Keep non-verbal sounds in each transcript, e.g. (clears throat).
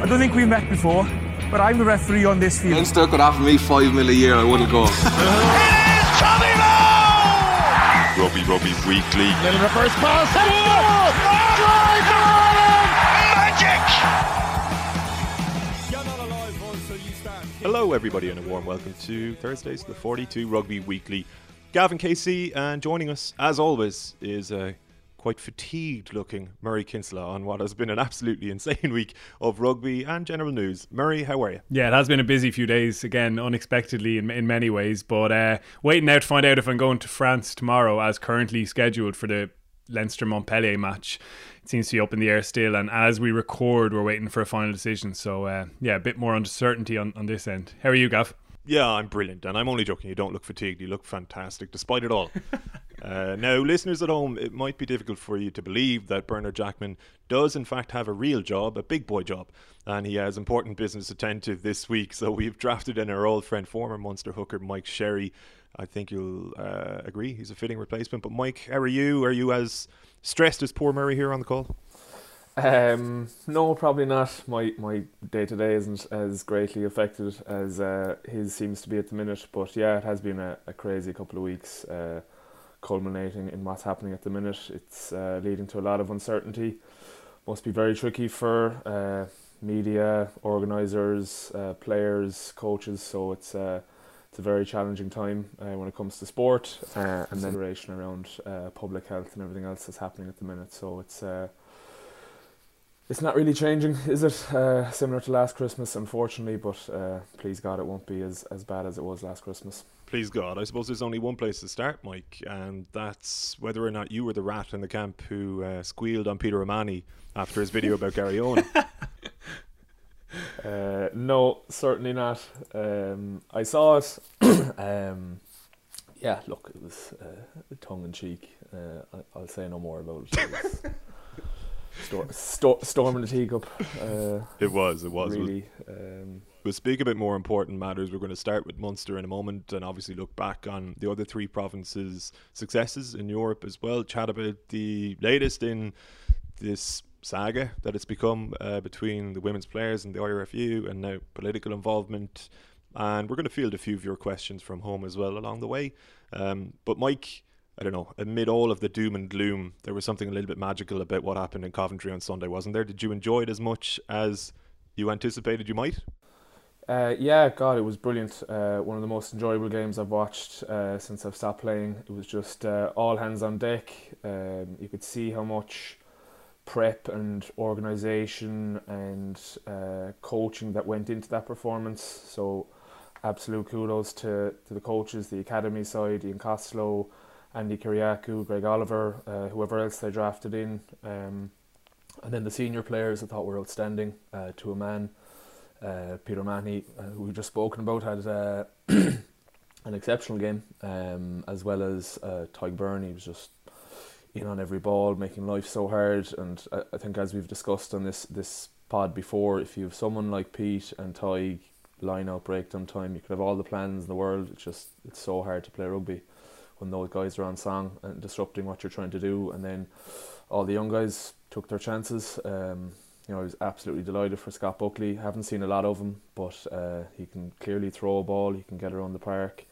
I don't think we've met before, but I'm the referee on this field. Leinster could offer me five mil a year, I wouldn't go. (laughs) it is Tommy Bowe! Rugby Rugby Weekly. Little reverse pass. Magic! Hello, everybody, and a warm welcome to Thursday's The 42 Rugby Weekly. Gavin Casey, and joining us, as always, is a quite fatigued looking Murray Kinsella on what has been an absolutely (laughs) insane week of rugby and general news. Murray, how are you? Yeah, it has been a busy few days, again, unexpectedly in, in many ways, but uh, waiting now to find out if I'm going to France tomorrow as currently scheduled for the Leinster Montpellier match. It seems to be up in the air still, and as we record, we're waiting for a final decision. So, uh, yeah, a bit more uncertainty on, on this end. How are you, Gav? Yeah, I'm brilliant, and I'm only joking. You don't look fatigued. You look fantastic, despite it all. (laughs) uh, now, listeners at home, it might be difficult for you to believe that Bernard Jackman does, in fact, have a real job, a big boy job, and he has important business to tend to this week. So we've drafted in our old friend, former Munster hooker Mike Sherry. I think you'll uh, agree he's a fitting replacement. But Mike, how are you? Are you as stressed as poor Murray here on the call? Um, no, probably not. My my day to day isn't as greatly affected as uh, his seems to be at the minute. But yeah, it has been a, a crazy couple of weeks, uh, culminating in what's happening at the minute. It's uh, leading to a lot of uncertainty. Must be very tricky for uh, media, organisers, uh, players, coaches. So it's uh, it's a very challenging time when it comes to sport and then around public health and everything else that's happening at the minute. So it's it's not really changing, (laughs) is it? Uh, similar to last Christmas, unfortunately, but uh, please God, it won't be as, as bad as it was last Christmas. Please God. I suppose there's only one place to start, Mike, and that's whether or not you were the rat in the camp who uh, squealed on Peter O'Mahony after his video about Garryowen. (laughs) Uh, no, certainly not. Um, I saw it. (clears throat) um, yeah, look, it was uh, tongue in cheek. Uh, I, will say no more about it. (laughs) Storm, sto- storm in the teacup. Uh, it was. It was. Really. Um, we'll speak a bit more important matters. We're going to start with Munster in a moment, and obviously look back on the other three provinces' successes in Europe as well. Chat about the latest in this saga that it's become uh, between the women's players and the IRFU, and now political involvement. And we're going to field a few of your questions from home as well along the way. Um, but Mike, I don't know, amid all of the doom and gloom, there was something a little bit magical about what happened in Coventry on Sunday, wasn't there? Did you enjoy it as much as you anticipated you might? Uh, yeah, God, it was brilliant. Uh, one of the most enjoyable games I've watched uh, since I've stopped playing. It was just uh, all hands on deck. Um, you could see how much prep and organisation and uh, coaching that went into that performance. So, absolute kudos to, to the coaches, the academy side, Ian Costello, Andy Kyriacou, Greg Oliver, uh, whoever else they drafted in. Um, and then the senior players I thought were outstanding uh, to a man. Uh, Peter Mahony, uh, who we've just spoken about, had uh, (coughs) an exceptional game, um, as well as uh, Tadhg Beirne. He was just in on every ball, making life so hard. And I, I, think, as we've discussed on this this pod before, if you have someone like Pete and Tadhg line out breakdown time, you could have all the plans in the world. It's just it's so hard to play rugby when those guys are on song and disrupting what you're trying to do. And then all the young guys took their chances. Um, you know, I was absolutely delighted for Scott Buckley. Haven't seen a lot of him, but uh, he can clearly throw a ball. He can get around the park.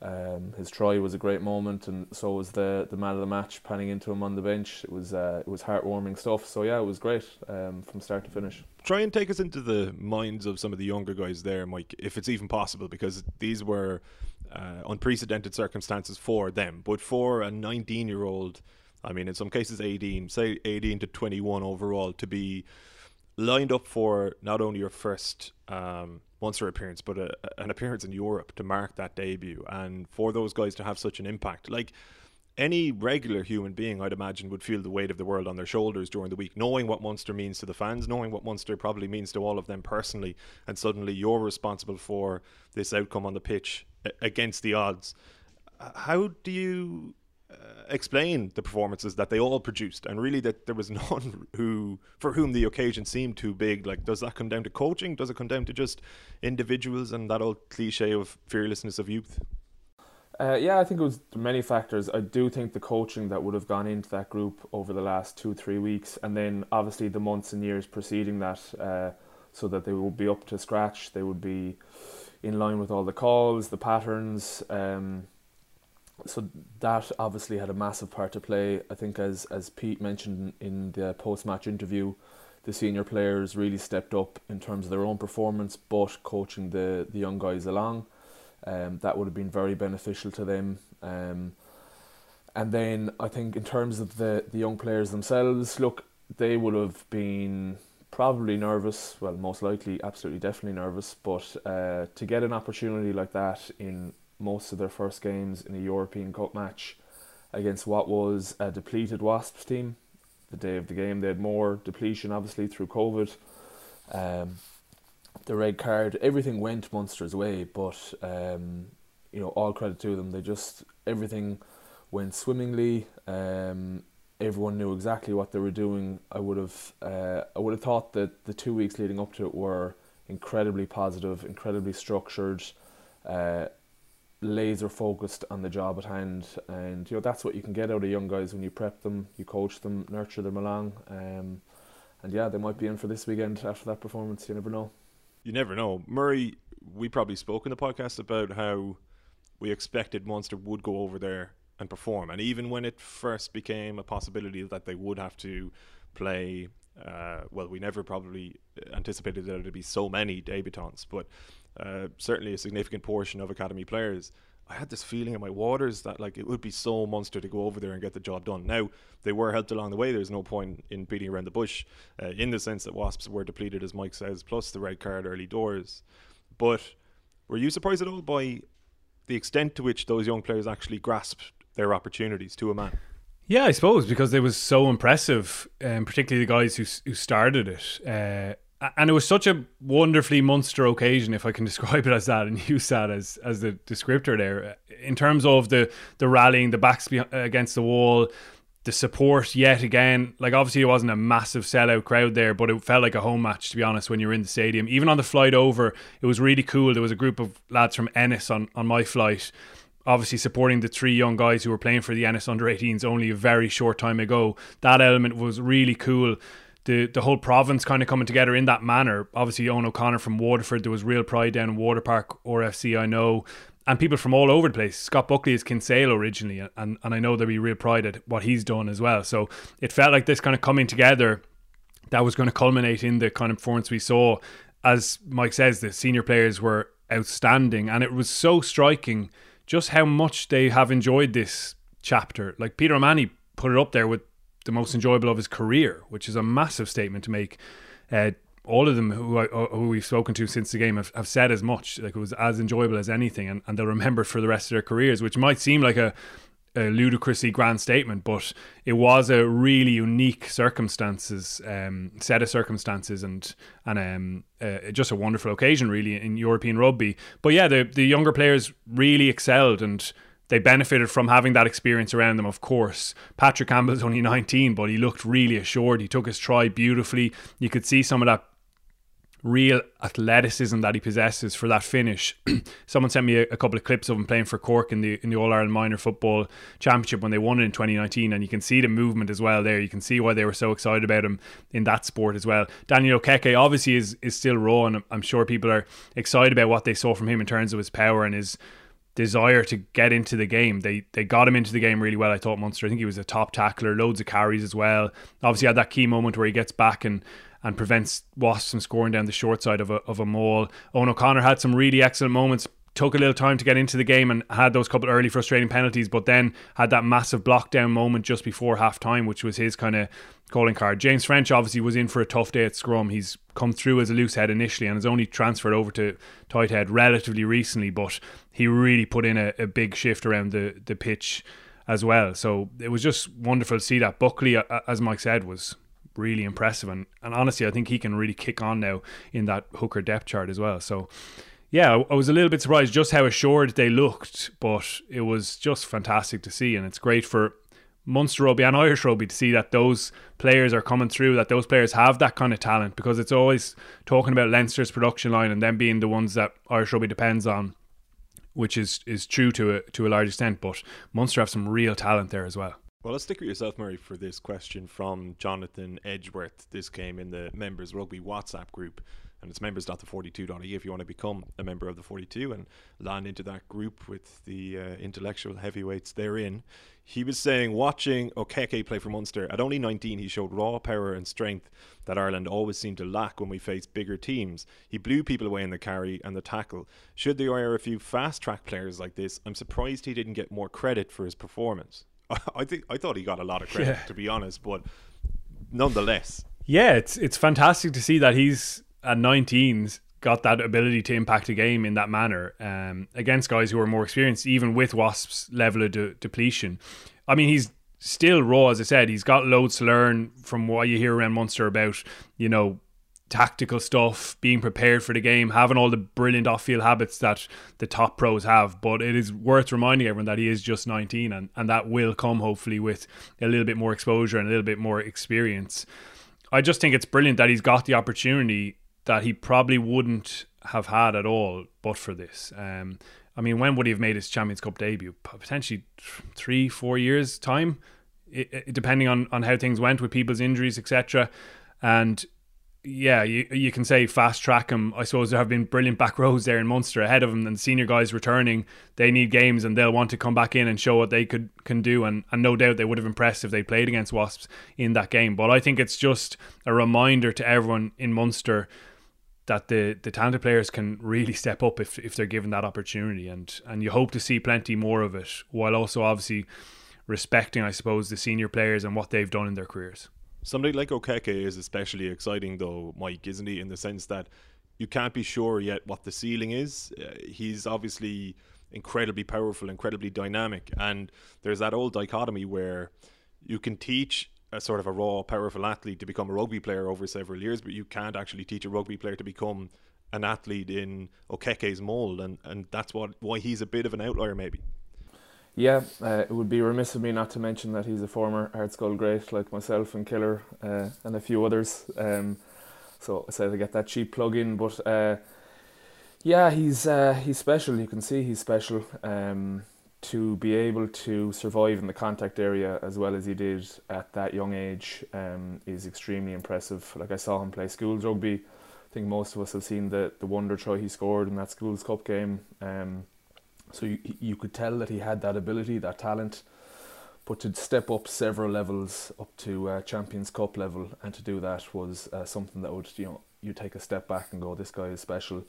Um, his try was a great moment, and so was the the man of the match panning into him on the bench. It was uh, it was heartwarming stuff. So yeah, it was great um, from start to finish. Try and take us into the minds of some of the younger guys there, Mike, if it's even possible, because these were uh, unprecedented circumstances for them. But for a 19 year old, I mean, in some cases 18, say 18 to 21 overall, to be lined up for not only your first um, Munster appearance, but a, an appearance in Europe to mark that debut, and for those guys to have such an impact, like any regular human being, I'd imagine, would feel the weight of the world on their shoulders during the week, knowing what Munster means to the fans, knowing what Munster probably means to all of them personally, and suddenly you're responsible for this outcome on the pitch against the odds. How do you uh, explain the performances that they all produced, and really that there was (laughs) none who for whom the occasion seemed too big? Like, does that come down to coaching? Does it come down to just individuals and that old cliche of fearlessness of youth? Uh, yeah, I think it was many factors. I do think the coaching that would have gone into that group over the last two, three weeks, and then obviously the months and years preceding that, uh, so that they would be up to scratch. They would be in line with all the calls, the patterns. Um, so that obviously had a massive part to play. I think, as as Pete mentioned in the post match interview, the senior players really stepped up in terms of their own performance, but coaching the the young guys along. Um, that would have been very beneficial to them. Um, and then I think in terms of the the young players themselves, look, they would have been probably nervous. Well, most likely, absolutely, definitely nervous. But uh, to get an opportunity like that in most of their first games in a European Cup match against what was a depleted Wasps team. The day of the game, they had more depletion, obviously, through COVID. Um, the red card, everything went Munster's way, but um, you know, all credit to them. They just everything went swimmingly. Um, everyone knew exactly what they were doing. I would have, uh, I would have thought that the two weeks leading up to it were incredibly positive, incredibly structured. Uh, laser focused on the job at hand, and you know that's what you can get out of young guys when you prep them, you coach them, nurture them along. Um, and yeah, they might be in for this weekend after that performance. You never know. You never know, Murray. We probably spoke in the podcast about how we expected Munster would go over there and perform, and even when it first became a possibility that they would have to play. Uh, well, we never probably anticipated that there'd be so many debutants, but uh, certainly a significant portion of academy players. I had this feeling in my waters that like it would be so Munster to go over there and get the job done. Now they were helped along the way. There's no point in beating around the bush, uh, in the sense that Wasps were depleted, as Mike says, plus the red card early doors. But were you surprised at all by the extent to which those young players actually grasped their opportunities to a man? Yeah, I suppose because it was so impressive, um, particularly the guys who who started it. Uh, and it was such a wonderfully Munster occasion, if I can (laughs) describe it as that, and use that as as the descriptor there. In terms of the the rallying, the backs against the wall, the support yet again. Like obviously it wasn't a massive sellout crowd there, but it felt like a home match to be honest when you were in the stadium. Even on the flight over, it was really cool. There was a group of lads from Ennis on on my flight. Obviously, supporting the three young guys who were playing for the Ennis under 18s only a very short time ago. That element was really cool the the whole province kind of coming together in that manner. Obviously, Owen O'Connor from Waterford, there was real pride down in Waterpark, RFC, I know, and people from all over the place. Scott Buckley is Kinsale originally, and, and I know there'll be real pride at what he's done as well. So it felt like this kind of coming together that was going to culminate in the kind of performance we saw. As Mike says, the senior players were outstanding, and it was so striking just how much they have enjoyed this chapter. Like Peter O'Mahony put it up there with the most enjoyable of his career, which is a massive statement to make. Uh, all of them who, I, who we've spoken to since the game have, have said as much. Like it was as enjoyable as anything, and, and they'll remember it for the rest of their careers, which might seem like a, a ludicrously grand statement, but it was a really unique circumstances, um, set of circumstances, and and um, uh, just a wonderful occasion, really, in European rugby. But yeah, the the younger players really excelled, and they benefited from having that experience around them, of course. Patrick Campbell's only 19, but he looked really assured. He took his try beautifully. You could see some of that real athleticism that he possesses for that finish. (clears throat) Someone sent me a, a, couple of clips of him playing for Cork in the in the All Ireland Minor Football Championship when they won it in 2019, and you can see the movement as well there. You can see why they were so excited about him in that sport as well. Daniel Okeke obviously is is still raw, and I'm sure people are excited about what they saw from him in terms of his power and his desire to get into the game. They they got him into the game really well. I thought Munster. I think he was a top tackler, loads of carries as well. Obviously had that key moment where he gets back and and prevents Wasps from scoring down the short side of a of a maul. Owen O'Connor had some really excellent moments. Took a little time to get into the game and had those couple early frustrating penalties, but then had that massive block down moment just before half time, which was his kind of calling card. James French obviously was in for a tough day at Scrum. He's come through as a loose head initially and has only transferred over to tight head relatively recently, but he really put in a, a big shift around the, the pitch as well. So it was just wonderful to see that. Buckley, as Mike said, was really impressive. And, and honestly, I think he can really kick on now in that hooker depth chart as well. So yeah, I was a little bit surprised just how assured they looked, but it was just fantastic to see. And it's great for Munster rugby and Irish rugby to see that those players are coming through, that those players have that kind of talent because it's always talking about Leinster's production line and them being the ones that Irish rugby depends on, which is is true to a, to a large extent. But Munster have some real talent there as well. Well, let's stick with yourself, Murray, for this question from Jonathan Edgeworth. This came in the members rugby WhatsApp group. and it's members.the42.ie if you want to become a member of the 42 and land into that group with the uh, intellectual heavyweights therein. He was saying, watching Okeke play for Munster, at only 19, he showed raw power and strength that Ireland always seemed to lack when we faced bigger teams. He blew people away in the carry and the tackle. Should there are a few fast track players like this, I'm surprised he didn't get more credit for his performance. (laughs) I think I thought he got a lot of credit, Yeah. to be honest, but nonetheless, Yeah, it's it's fantastic to see that he's at 19s got that ability to impact a game in that manner um, against guys who are more experienced, even with Wasps' level of de- depletion. I mean, he's still raw, as I said. He's got loads to learn from what you hear around Munster about, you know, tactical stuff, being prepared for the game, having all the brilliant off-field habits that the top pros have. But it is worth reminding everyone that he is just 19, and, and that will come hopefully with a little bit more exposure and a little bit more experience. I just think it's brilliant that he's got the opportunity that he probably wouldn't have had at all but for this. Um, I mean, when would he have made his Champions Cup debut? Potentially three, four years time, it, it, depending on on how things went with people's injuries, etc. And yeah, you you can say fast track him. I suppose there have been brilliant back rows there in Munster ahead of him, and senior guys returning. They need games, and they'll want to come back in and show what they could can do. And and no doubt they would have impressed if they played against Wasps in that game. But I think it's just a reminder to everyone in Munster that the the talented players can really step up if if they're given that opportunity. And and you hope to see plenty more of it, while also obviously respecting, I suppose, the senior players and what they've done in their careers. Somebody like Okeke is especially exciting, though, Mike, isn't he? In the sense that you can't be sure yet what the ceiling is. Uh, he's obviously incredibly powerful, incredibly dynamic, and there's that old dichotomy where you can teach a sort of a raw, powerful athlete to become a rugby player over several years, but you can't actually teach a rugby player to become an athlete in Okeke's mold, and, and that's what why he's a bit of an outlier, maybe. Yeah, uh, it would be remiss of me not to mention that he's a former Ardscoil great like myself and Killer uh, and a few others. Um, so I said to get that cheap plug in, but uh, yeah, he's uh, he's special. You can see he's special. Um, to be able to survive in the contact area as well as he did at that young age um, is extremely impressive. Like I saw him play schools rugby. I think most of us have seen the the wonder try he scored in that schools cup game. Um, so you, you could tell that he had that ability, that talent, but to step up several levels up to uh, Champions Cup level and to do that was uh, something that would you know you take a step back and go, this guy is special.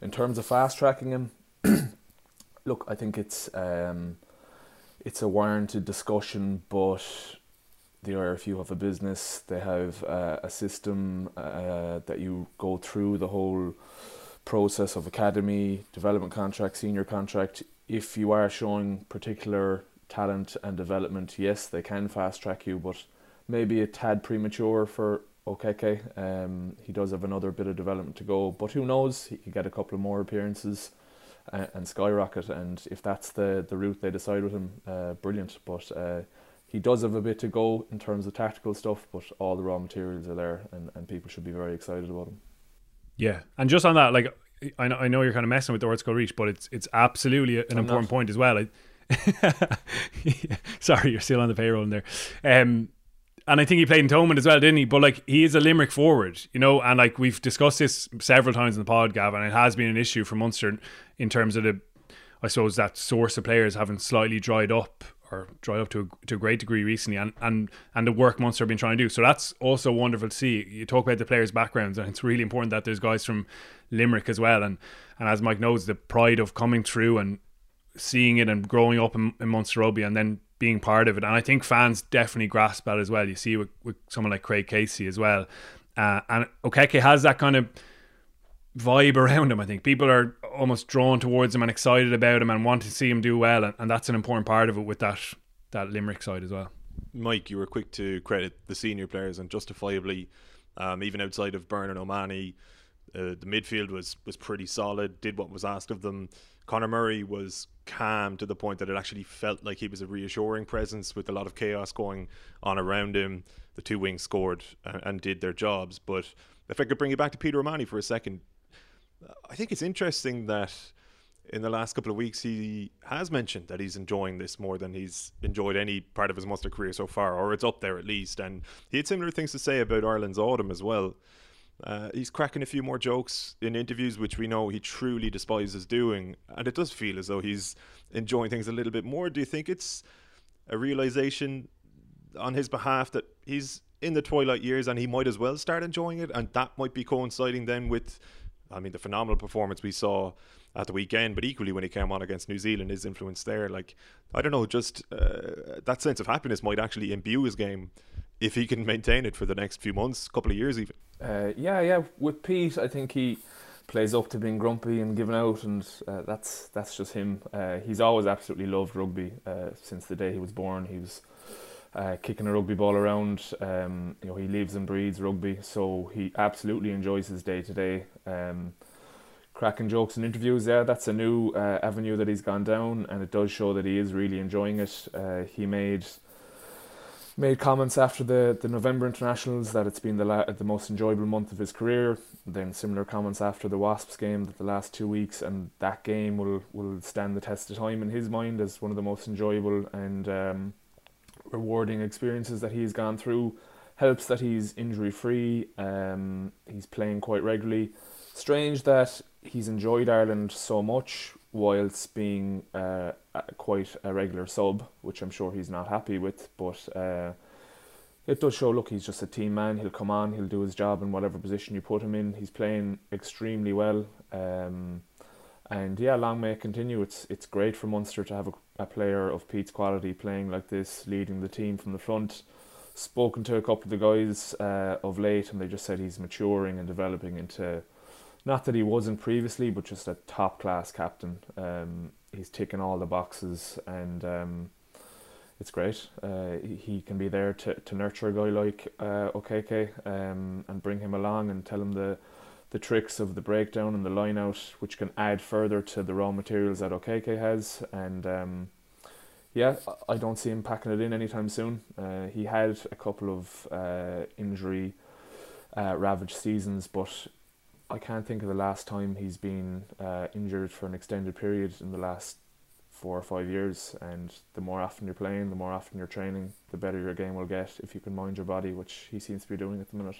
In terms of fast tracking him, (clears throat) look, I think it's um, it's a warranted discussion, but the IRFU have a business. They have uh, a system uh, that you go through the whole process of academy, development contract, senior contract. If you are showing particular talent and development, yes, they can fast track you, but maybe a tad premature for Okeke. Um, he does have another bit of development to go, but who knows? He could get a couple of more appearances and, and skyrocket. And if that's the the route they decide with him, uh, brilliant. But uh, he does have a bit to go in terms of tactical stuff, but all the raw materials are there, and, and people should be very excited about him. Yeah, and just on that, like I know, I know you're kind of messing with the Scoil Rís, but it's it's absolutely an I'm important not. point as well. I, (laughs) sorry, you're still on the payroll in there. Um, and I think he played in Thomond as well, didn't he? But like he is a Limerick forward, you know, and like we've discussed this several times in the pod, Gavin. It has been an issue for Munster in terms of the, I suppose that source of players having slightly dried up or dried up to a, to a great degree recently, and and and the work Munster have been trying to do. So that's also wonderful to see. You talk about the players' backgrounds, and it's really important that there's guys from Limerick as well, and and as Mike knows, the pride of coming through and seeing it and growing up in, in Munster rugby and then being part of it. And I think fans definitely grasp that as well. You see with, with someone like Craig Casey as well. Uh, and Okeke has that kind of vibe around him. I think people are almost drawn towards him and excited about him and want to see him do well. And, and that's an important part of it with that that Limerick side as well. Mike, you were quick to credit the senior players, and justifiably, um, even outside of Bernard O'Mahony, uh, the midfield was was pretty solid. Did what was asked of them. Conor Murray was calm to the point that it actually felt like he was a reassuring presence with a lot of chaos going on around him. The two wings scored and, and did their jobs. But if I could bring you back to Peter O'Mahony for a second, I think it's interesting that in the last couple of weeks he has mentioned that he's enjoying this more than he's enjoyed any part of his Munster career so far, or it's up there at least. And he had similar things to say about Ireland's autumn as well. Uh, he's cracking a few more jokes in interviews, which we know he truly despises doing, and it does feel as though he's enjoying things a little bit more. Do you think it's a realization on his behalf that he's in the twilight years and he might as well start enjoying it, and that might be coinciding then with, I mean, the phenomenal performance we saw at the weekend, but equally when he came on against New Zealand, his influence there, like I don't know, just uh, that sense of happiness might actually imbue his game if he can maintain it for the next few months, couple of years even. Uh, yeah, yeah. With Pete, I think he plays up to being grumpy and giving out, and uh, that's that's just him. Uh, he's always absolutely loved rugby uh, since the day he was born. He was uh, kicking a rugby ball around. Um, you know, he lives and breathes rugby, so he absolutely enjoys his day to day. Um, cracking jokes and interviews, yeah, that's a new uh, avenue that he's gone down, and it does show that he is really enjoying it. Uh, he made made comments after the, the November internationals that it's been the la- the most enjoyable month of his career. Then similar comments after the Wasps game that the last two weeks, and that game will will stand the test of time in his mind as one of the most enjoyable and um, rewarding experiences that he's gone through. Helps that he's injury free. Um, he's playing quite regularly. Strange that he's enjoyed Ireland so much whilst being uh, quite a regular sub, which I'm sure he's not happy with. But uh, it does show. Look, he's just a team man. He'll come on. He'll do his job in whatever position you put him in. He's playing extremely well. Um, and yeah, long may it continue. It's it's great for Munster to have a, a player of Pete's quality playing like this, leading the team from the front spoken to a couple of the guys uh, of late, and they just said he's maturing and developing into not that he wasn't previously, but just a top class captain. Um, he's ticking all the boxes, and um, it's great. Uh, he, can be there to, to nurture a guy like uh, um, and bring him along and tell him the the tricks of the breakdown and the line out, which can add further to the raw materials that Okeke has. And um, yeah, I don't see him packing it in anytime soon. Uh, he had a couple of uh, injury uh, ravaged seasons, but I can't think of the last time he's been uh, injured for an extended period in the last four or five years. And the more often you're playing, the more often you're training, the better your game will get if you can mind your body, which he seems to be doing at the minute.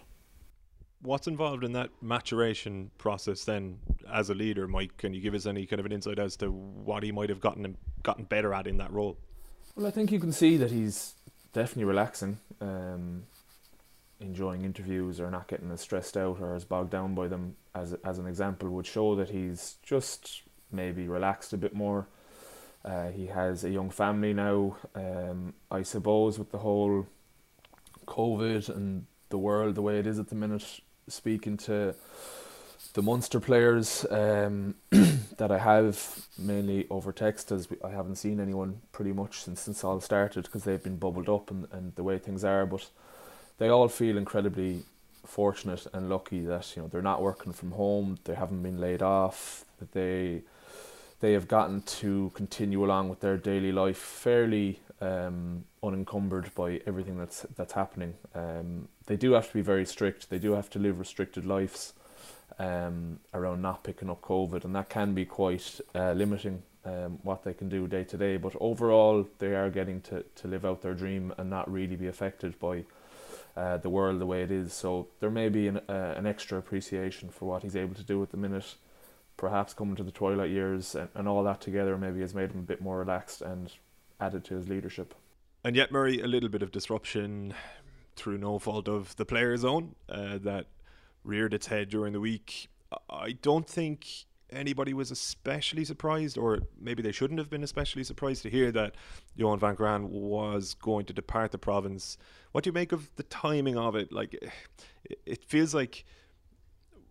What's involved in that maturation process then as a leader, Mike? Can you give us any kind of an insight as to what he might have gotten gotten better at in that role? Well, I think you can see that he's definitely relaxing, um, enjoying interviews, or not getting as stressed out or as bogged down by them. As as an example, would show that he's just maybe relaxed a bit more. Uh, he has a young family now. Um, I suppose with the whole COVID and the world the way it is at the minute, speaking to the Munster players um, (clears throat) that I have mainly over text, as I haven't seen anyone pretty much since since all started because they've been bubbled up and, and the way things are. But they all feel incredibly fortunate and lucky that you know they're not working from home, they haven't been laid off, that they they have gotten to continue along with their daily life fairly um, unencumbered by everything that's that's happening. Um, they do have to be very strict. They do have to live restricted lives um, around not picking up COVID, and that can be quite uh, limiting um, what they can do day to day. But overall, they are getting to, to live out their dream and not really be affected by uh, the world the way it is. So there may be an, uh, an extra appreciation for what he's able to do at the minute. Perhaps coming to the twilight years and, and all that together maybe has made him a bit more relaxed and added to his leadership. And yet, Murray, a little bit of disruption through no fault of the player's own uh, that reared its head during the week. I don't think anybody was especially surprised, or maybe they shouldn't have been especially surprised to hear that Johan van Graan was going to depart the province. What do you make of the timing of it? Like, (sighs) it feels like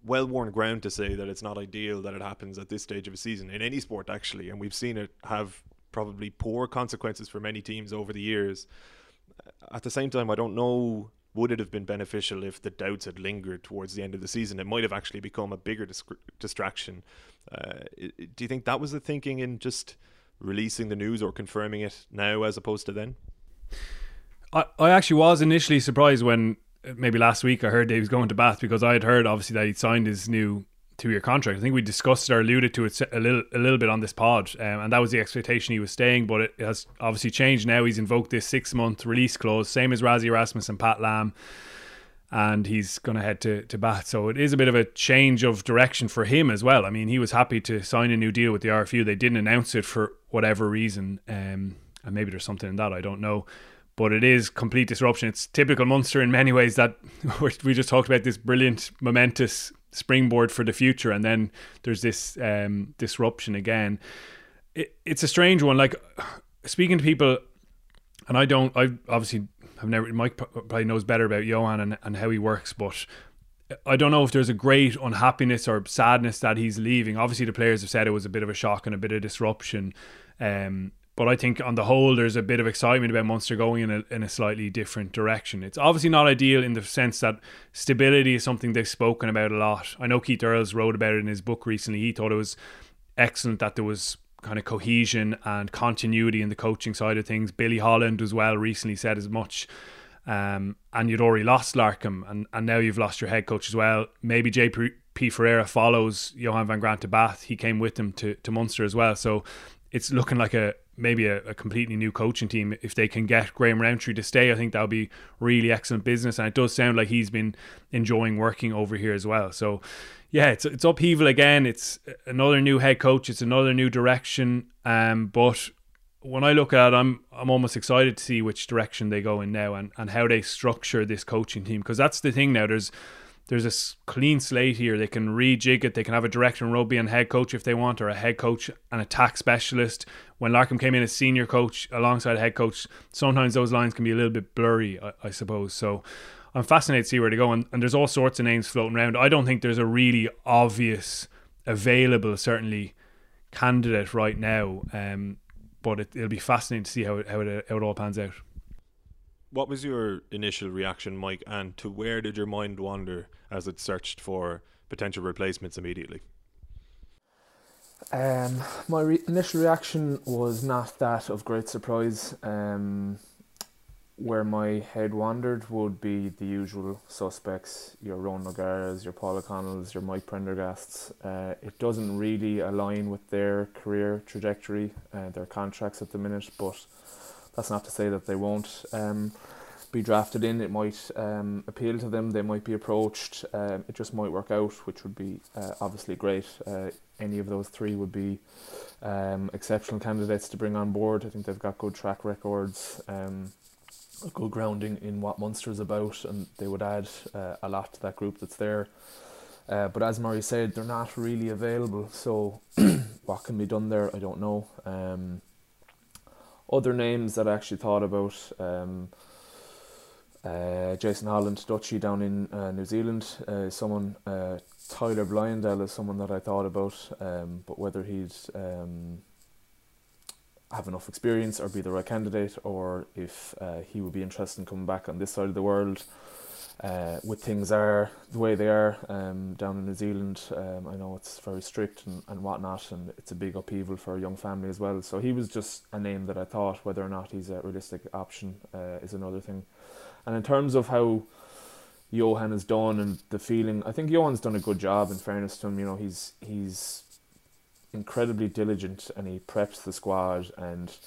well worn ground to say that it's not ideal that it happens at this stage of a season in any sport, actually, and we've seen it have probably poor consequences for many teams over the years. At the same time, I don't know would it have been beneficial if the doubts had lingered towards the end of the season? It might have actually become a bigger dis- distraction. Uh, do you think that was the thinking in just releasing the news or confirming it now as opposed to then? I, I actually was initially surprised when uh, maybe last week I heard he was going to Bath because I had heard obviously that he'd signed his new two year contract. I think we discussed it or alluded to it a little a little bit on this pod, um, and that was the expectation he was staying. But it has obviously changed now. He's invoked this six month release clause, same as Rassie Erasmus and Pat Lam. and he's going to head to, to Bath. So it is a bit of a change of direction for him as well. I mean, he was happy to sign a new deal with the RFU. They didn't announce it for whatever reason, um, and maybe there's something in that I don't know. But it is complete disruption. It's typical Munster in many ways that (laughs) we just talked about this brilliant, momentous springboard for the future, and then there's this um, disruption again. It, it's a strange one. Like speaking to people, and I don't. I obviously I've never. Mike probably knows better about Johan and, and how he works, but I don't know if there's a great unhappiness or sadness that he's leaving. Obviously, the players have said it was a bit of a shock and a bit of disruption. Um, but I think on the whole, there's a bit of excitement about Munster going in a, in a slightly different direction. It's obviously not ideal in the sense that stability is something they've spoken about a lot. I know Keith Earls wrote about it in his book recently. He thought it was excellent that there was kind of cohesion and continuity in the coaching side of things. Billy Holland as well recently said as much. Um, and you'd already lost Larkham, and, and now you've lost your head coach as well. Maybe JP Ferreira follows Johan van Graan to Bath. He came with them to, to Munster as well. So it's looking like a maybe a, a, completely new coaching team. If they can get Graham Rowntree to stay, I think that'll be really excellent business. And it does sound like he's been enjoying working over here as well. So yeah, it's it's upheaval again. It's another new head coach. It's another new direction. Um, but when I look at it, I'm I'm almost excited to see which direction they go in now and, and how they structure this coaching team because that's the thing now. There's there's a clean slate here. They can rejig it. They can have a director in rugby and head coach if they want, or a head coach and attack specialist. When Larkham came in as senior coach alongside a head coach, sometimes those lines can be a little bit blurry, I, I suppose. So I'm fascinated to see where they go. And, and there's all sorts of names floating around. I don't think there's a really obvious, available, certainly candidate right now. Um, but it, will be fascinating to see how how it, how it all pans out. What was your initial reaction, Mike, and to where did your mind wander as it searched for potential replacements immediately? Um, my re- initial reaction was not that of great surprise. Um, where my head wandered would be the usual suspects, your Ron O'Gara's, your Paul O'Connell's, your Mike Prendergasts. Uh, it doesn't really align with their career trajectory, uh, their contracts at the minute, but that's not to say that they won't um, be drafted in. It might um, appeal to them, they might be approached, um, it just might work out, which would be uh, obviously great. Uh, any of those three would be um, exceptional candidates to bring on board. I think they've got good track records. Um, a good grounding in what Munster is about, and they would add uh, a lot to that group that's there. Uh, but as Murray said, they're not really available. So (clears throat) what can be done there, I don't know. Um, other names that I actually thought about. Um, uh, Jason Holland, Dutchy down in uh, New Zealand, uh, someone. Uh, Tyler Bleyendaal is someone that I thought about, um, but whether he'd um, have enough experience or be the right candidate, or if uh, he would be interested in coming back on this side of the world. Uh, with things are the way they are um, down in New Zealand, um, I know it's very strict and, and whatnot, and it's a big upheaval for a young family as well. So he was just a name that I thought whether or not he's a realistic option uh, is another thing. And in terms of how Johan has done and the feeling, I think Johan's done a good job. In fairness to him, you know, he's he's incredibly diligent and he preps the squad and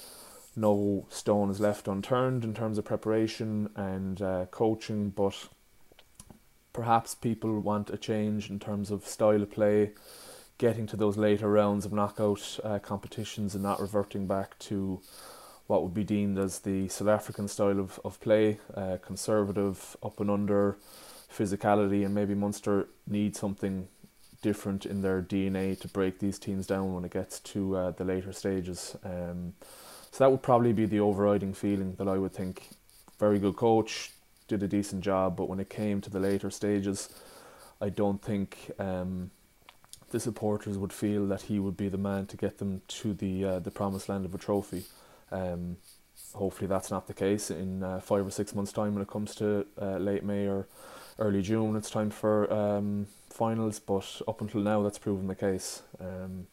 no stone is left unturned in terms of preparation and uh, coaching but perhaps people want a change in terms of style of play getting to those later rounds of knockout uh, competitions and not reverting back to what would be deemed as the South African style of, of play, uh, conservative, up and under, physicality, and maybe Munster need something different in their DNA to break these teams down when it gets to uh, the later stages. Um, so that would probably be the overriding feeling that I would think. Very good coach, did a decent job, but when it came to the later stages, I don't think um, the supporters would feel that he would be the man to get them to the uh, the promised land of a trophy. Um, hopefully, that's not the case in uh, five or six months' time when it comes to uh, late May or early June. It's time for um, finals, but up until now, that's proven the case. Um,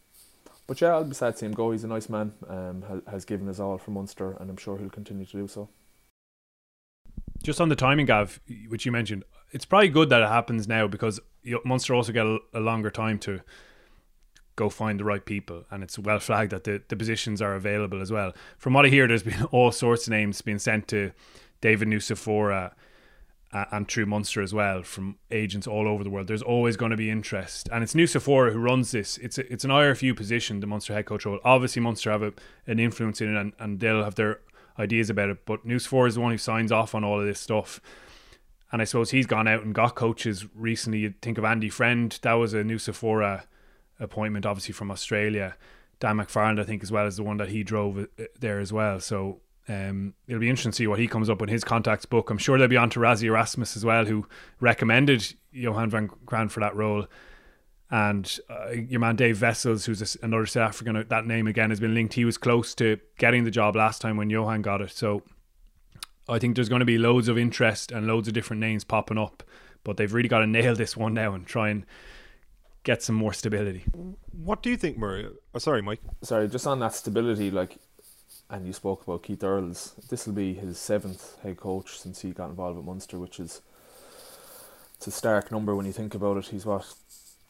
but yeah, I'll be sad to see him go. He's a nice man, um, has given his all for Munster, and I'm sure he'll continue to do so. Just on the timing, Gav, which you mentioned, it's probably good that it happens now because Munster also get a, a longer time to go find the right people, and it's well flagged that the, the positions are available as well. From what I hear, there's been (laughs) all sorts of names being sent to David Nucifora uh, and True Munster as well from agents all over the world. There's always going to be interest, and it's Nucifora who runs this. It's a, it's an IRFU position, the Munster head coach role. Obviously, Munster have a, an influence in it, and, and they'll have their ideas about it. But Nucifora is the one who signs off on all of this stuff. And I suppose he's gone out and got coaches recently. You think of Andy Friend, that was a Nucifora appointment, obviously from Australia. Dan McFarland, I think, as well as the one that he drove uh, there as well. So um, it'll be interesting to see what he comes up with his contacts book. I'm sure they'll be on to Rassie Erasmus as well, who recommended Johan van Graan for that role. And uh, your man Dave Wessels, who's a, another South African, that name again has been linked. He was close to getting the job last time when Johan got it. So I think there's going to be loads of interest and loads of different names popping up. But they've really got to nail this one now and try and get some more stability. What do you think, Murray? Oh, sorry, Mike. Sorry, just on that stability, like and you spoke about Keith Earls. This will be his seventh head coach since he got involved with Munster, which is it's a stark number when you think about it. He's what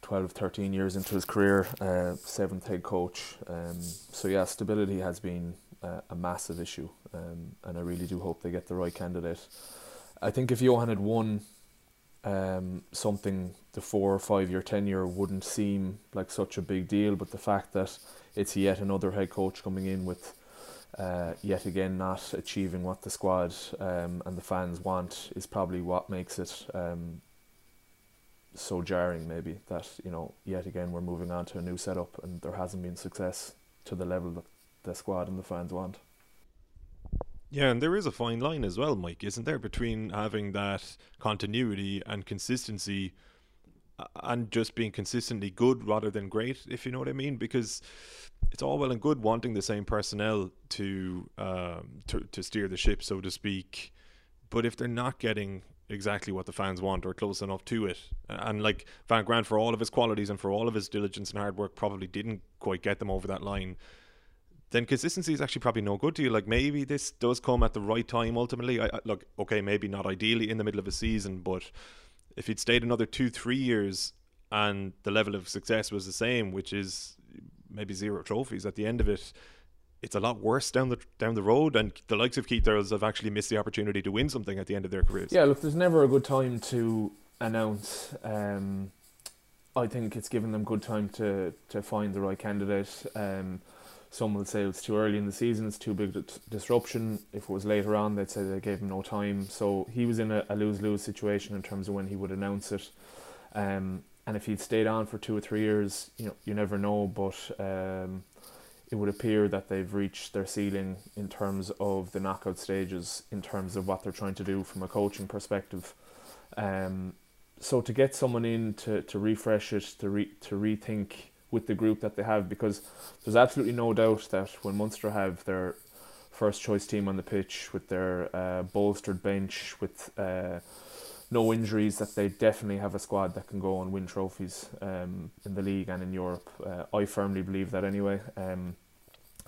12, 13 years into his career, uh, seventh head coach. Um, so yeah, stability has been uh, a massive issue, um, and I really do hope they get the right candidate. I think if Johan had won um, something, the four or five year tenure wouldn't seem like such a big deal, but the fact that it's yet another head coach coming in with uh, yet again not achieving what the squad um, and the fans want is probably what makes it um, so jarring maybe that you know yet again we're moving on to a new setup and there hasn't been success to the level that the squad and the fans want. Yeah, and there is a fine line as well, Mike, isn't there, between having that continuity and consistency and just being consistently good rather than great, if you know what I mean? Because it's all well and good wanting the same personnel to um, to, to steer the ship, so to speak. But if they're not getting exactly what the fans want or close enough to it, and like Van Graan, for all of his qualities and for all of his diligence and hard work, probably didn't quite get them over that line. Then consistency is actually probably no good to you. Like maybe this does come at the right time. Ultimately, I, I, look okay, maybe not ideally in the middle of a season, but if he'd stayed another two, three years and the level of success was the same, which is maybe zero trophies at the end of it, it's a lot worse down the down the road, and the likes of Keith Earls have actually missed the opportunity to win something at the end of their careers. Yeah, look, there's never a good time to announce. Um, I think it's given them good time to to find the right candidate. Um, some will say it's too early in the season, it's too big a disruption. If it was later on, they'd say they gave him no time. So he was in a, a lose lose situation in terms of when he would announce it. Um, and if he'd stayed on for two or three years, you know, you never know. But um, it would appear that they've reached their ceiling in terms of the knockout stages, in terms of what they're trying to do from a coaching perspective. Um, so to get someone in to, to refresh it, to re, to rethink with the group that they have, because there's absolutely no doubt that when Munster have their first choice team on the pitch with their uh, bolstered bench with uh, no injuries, that they definitely have a squad that can go and win trophies um, in the league and in Europe. Uh, I firmly believe that anyway. Um,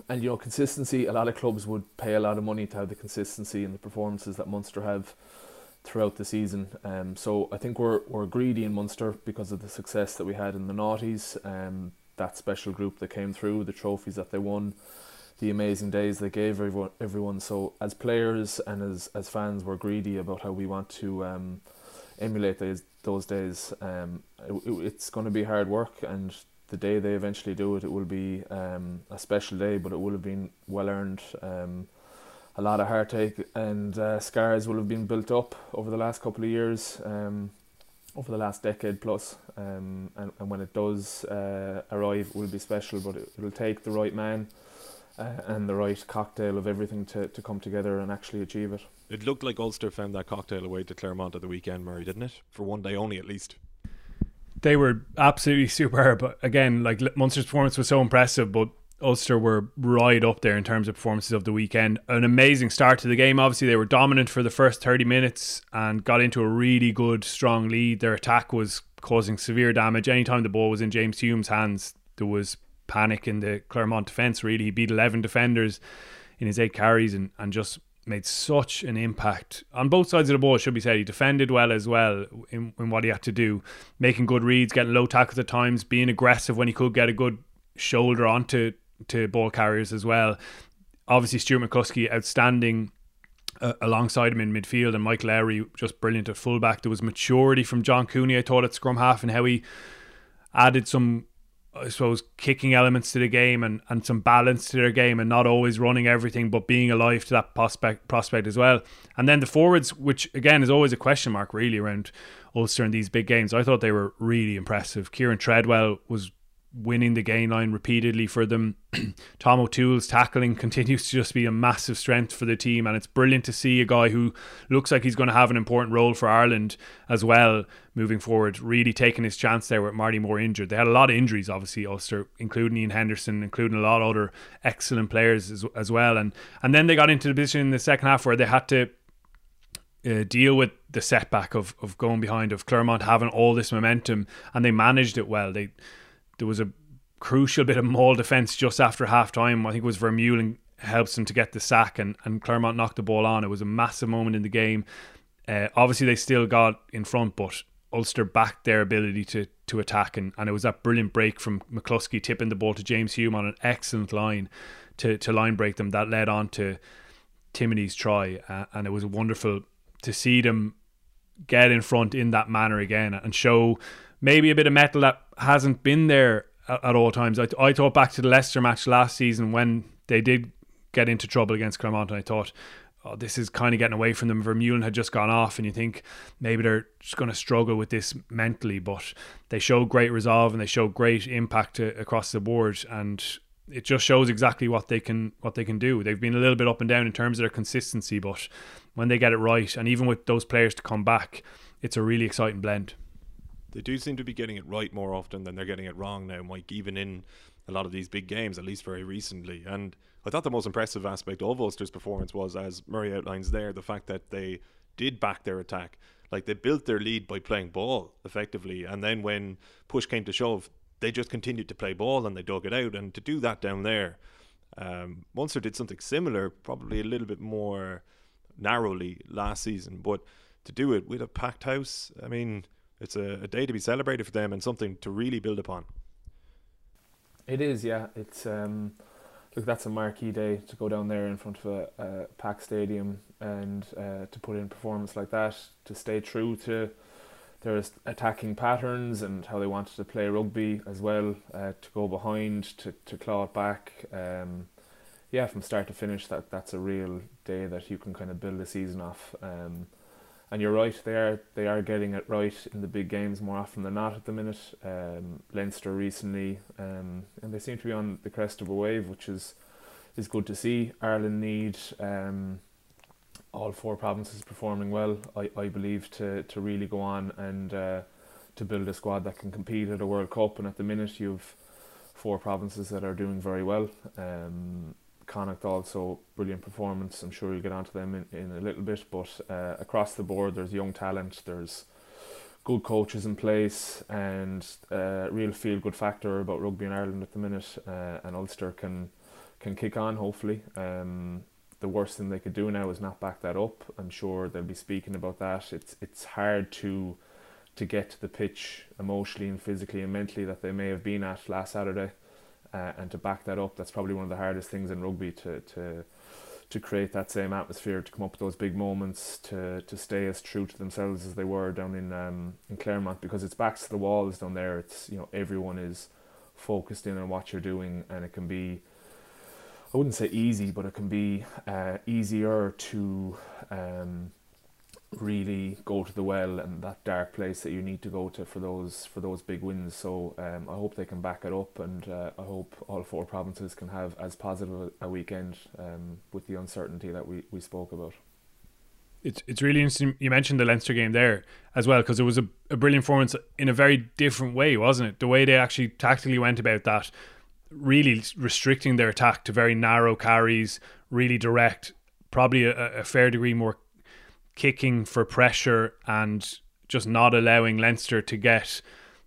and you know, consistency. A lot of clubs would pay a lot of money to have the consistency and the performances that Munster have throughout the season. Um, so I think we're we're greedy in Munster because of the success that we had in the noughties. Um, that special group that came through, the trophies that they won the amazing days they gave everyone. everyone. So as players and as as fans, we're greedy about how we want to um, emulate those those days. Um, it, it's going to be hard work, and the day they eventually do it, it will be um, a special day, but it will have been well earned. Um, a lot of heartache and uh, scars will have been built up over the last couple of years, um, over the last decade plus. Um, and, and when it does uh, arrive, it will be special, but it, will take the right man uh, and the right cocktail of everything to, to come together and actually achieve it. It looked like Ulster found that cocktail away to Clermont at the weekend, Murray, didn't it? For one day only, at least. They were absolutely (laughs) superb. But again, like Munster's performance was so impressive, but Ulster were right up there in terms of performances of the weekend. An amazing start to the game. Obviously, they were dominant for the first 30 minutes and got into a really good, strong lead. Their attack was causing severe damage. Anytime the ball was in James Hume's hands, there was panic in the Clermont defence, really. He beat 11 defenders in his eight carries and, and just made such an impact on both sides of the ball, should be said. He defended well as well in, in what he had to do, making good reads, getting low tackles at times, being aggressive when he could get a good shoulder onto to ball carriers as well. Obviously, Stuart McCloskey, outstanding uh, alongside him in midfield, and Mike Lowry just brilliant at fullback. There was maturity from John Cooney, I thought, at scrum half, and how he added some, I suppose, kicking elements to the game and, and some balance to their game, and not always running everything, but being alive to that prospect prospect as well. And then the forwards, which again is always a question mark, really around Ulster in these big games. I thought they were really impressive. Kieran Treadwell was winning the gain line repeatedly for them. (clears throat) Tom O'Toole's tackling (laughs) continues to just be a massive strength for the team, and it's brilliant to see a guy who looks like he's going to have an important role for Ireland as well moving forward, really taking his chance there with Marty Moore injured. They had a lot of injuries, obviously, Ulster, including Iain Henderson, including a lot of other excellent players as, as well. And, and then they got into the position in the second half where they had to uh, deal with the setback of, of going behind, of Clermont having all this momentum, and they managed it well. They there was a crucial bit of maul defence just after half time. I think it was Vermeulen helps them to get the sack and, and Clermont knocked the ball on. It was a massive moment in the game. Uh, obviously, they still got in front, but Ulster backed their ability to to attack, and, and it was that brilliant break from McCluskey tipping the ball to James Hume on an excellent line to, to line break them that led on to Timoney's try, uh, and it was wonderful to see them get in front in that manner again and show maybe a bit of mettle that hasn't been there at, at all times. I, I thought back to the Leicester match last season when they did get into trouble against Clermont, and I thought, oh, this is kind of getting away from them. Vermeulen had just gone off, and you think maybe they're just going to struggle with this mentally, but they showed great resolve and they showed great impact to, across the board, and it just shows exactly what they can what they can do. They've been a little bit up and down in terms of their consistency, but when they get it right, and even with those players to come back, it's a really exciting blend they do seem to be getting it right more often than they're getting it wrong now, Mike, even in a lot of these big games, at least very recently. And I thought the most impressive aspect of Ulster's performance was, as Murray outlines there, the fact that they did back their attack. Like they built their lead by playing ball effectively. And then when push came to shove, they just continued to play ball and they dug it out. And to do that down there, um, Munster did something similar, probably a little bit more narrowly last season. But to do it with a packed house, I mean, it's a, a day to be celebrated for them and something to really build upon. It is, yeah. It's um, look, that's a marquee day to go down there in front of a, a packed stadium and uh, to put in a performance like that, to stay true to their attacking patterns and how they wanted to play rugby as well, uh, to go behind, to, to claw it back. Um, yeah, from start to finish, that that's a real day that you can kind of build a season off. Um, and you're right, they are they are getting it right in the big games more often than not at the minute. Um, Leinster recently, um, and they seem to be on the crest of a wave, which is is good to see. Ireland need um, all four provinces performing well, I, I believe, to, to really go on and uh, to build a squad that can compete at a World Cup. And at the minute, you've four provinces that are doing very well. Um, Connacht also brilliant performance. I'm sure you'll get onto them in, in a little bit, but uh, across the board, there's young talent. There's good coaches in place and uh, real feel good factor about rugby in Ireland at the minute. Uh, and Ulster can can kick on hopefully. Um, the worst thing they could do now is not back that up. I'm sure they'll be speaking about that. It's it's hard to to get to the pitch emotionally and physically and mentally that they may have been at last Saturday uh, and to back that up, that's probably one of the hardest things in rugby to to to create that same atmosphere, to come up with those big moments, to to stay as true to themselves as they were down in um, in Clermont, because it's backs to the walls down there. It's you know everyone is focused in on what you're doing, and it can be. I wouldn't say easy, but it can be uh, easier to um, really go to the well and that dark place that you need to go to for those for those big wins. So um, I hope they can back it up, and uh, I hope all four provinces can have as positive a weekend um, with the uncertainty that we, we spoke about. It's it's really interesting. You mentioned the Leinster game there as well because it was a, a brilliant performance in a very different way, wasn't it? The way they actually tactically went about that, really restricting their attack to very narrow carries, really direct, probably a, a fair degree more kicking for pressure and just not allowing Leinster to get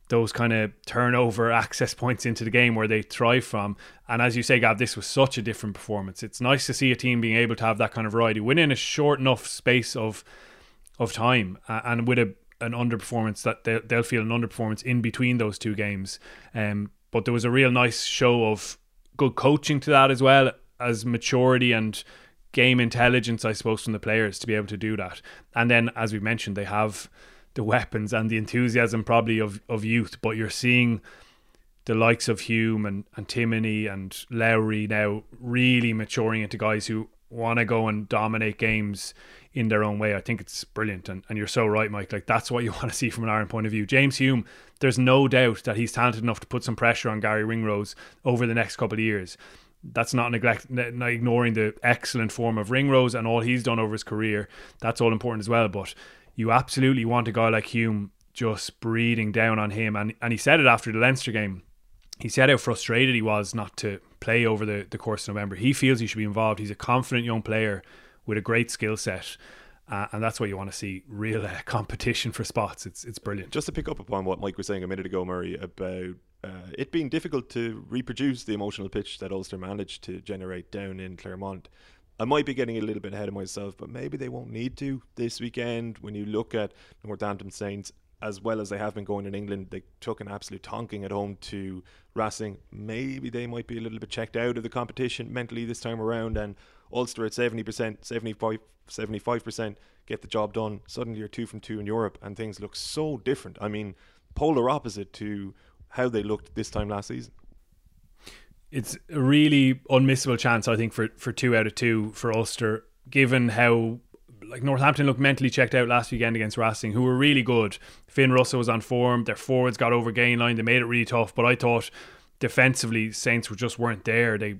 those kind of turnover access points into the game where they thrive from. And as you say, Gav, this was such a different performance. It's nice to see a team being able to have that kind of variety within a short enough space of of time and with a an underperformance that they'll, they'll feel an underperformance in between those two games. Um, but there was a real nice show of good coaching to that as well as maturity and game intelligence, I suppose, from the players to be able to do that. And then, as we mentioned, they have the weapons and the enthusiasm probably of, of youth, but you're seeing the likes of Hume and, and Timoney and Lowry now really maturing into guys who want to go and dominate games in their own way. I think it's brilliant. And, and you're so right, Mike. Like, that's what you (laughs) want to see from an Ireland point of view. James Hume, there's no doubt that he's talented enough to put some pressure on Garry Ringrose over the next couple of years. That's not neglect, not ignoring the excellent form of Ringrose and all he's done over his career. That's all important as well. But you absolutely want a guy like Hume just breathing down on him. And, and he said it after the Leinster game. He said how frustrated he was not to play over the, the course of November. He feels he should be involved. He's a confident young player with a great skill set. Uh, and that's what you want to see real uh, (laughs) competition for spots. It's it's brilliant. Just to pick up upon what Mike was saying a minute ago, Murray, about uh, it being difficult to reproduce the emotional pitch that Ulster managed to generate down in Clermont. I might be getting a little bit ahead of myself, but maybe they won't need to this weekend. When you look at Northampton Saints, as well as they have been going in England, they took an absolute tonking at home to Racing. Maybe they might be a little bit checked out of the competition mentally this time around, and Ulster at 70%, 75, 75% get the job done. Suddenly you're two from two in Europe, and things look so different. I mean, polar opposite to how they looked this time last season. It's a really unmissable chance, I think, for, for two out of two for Ulster, given how like Northampton looked mentally checked out last weekend against Racing, who were really good. Finn Russell was on form. Their forwards got over gain line. They made it really tough. But I thought defensively, Saints were just weren't there. They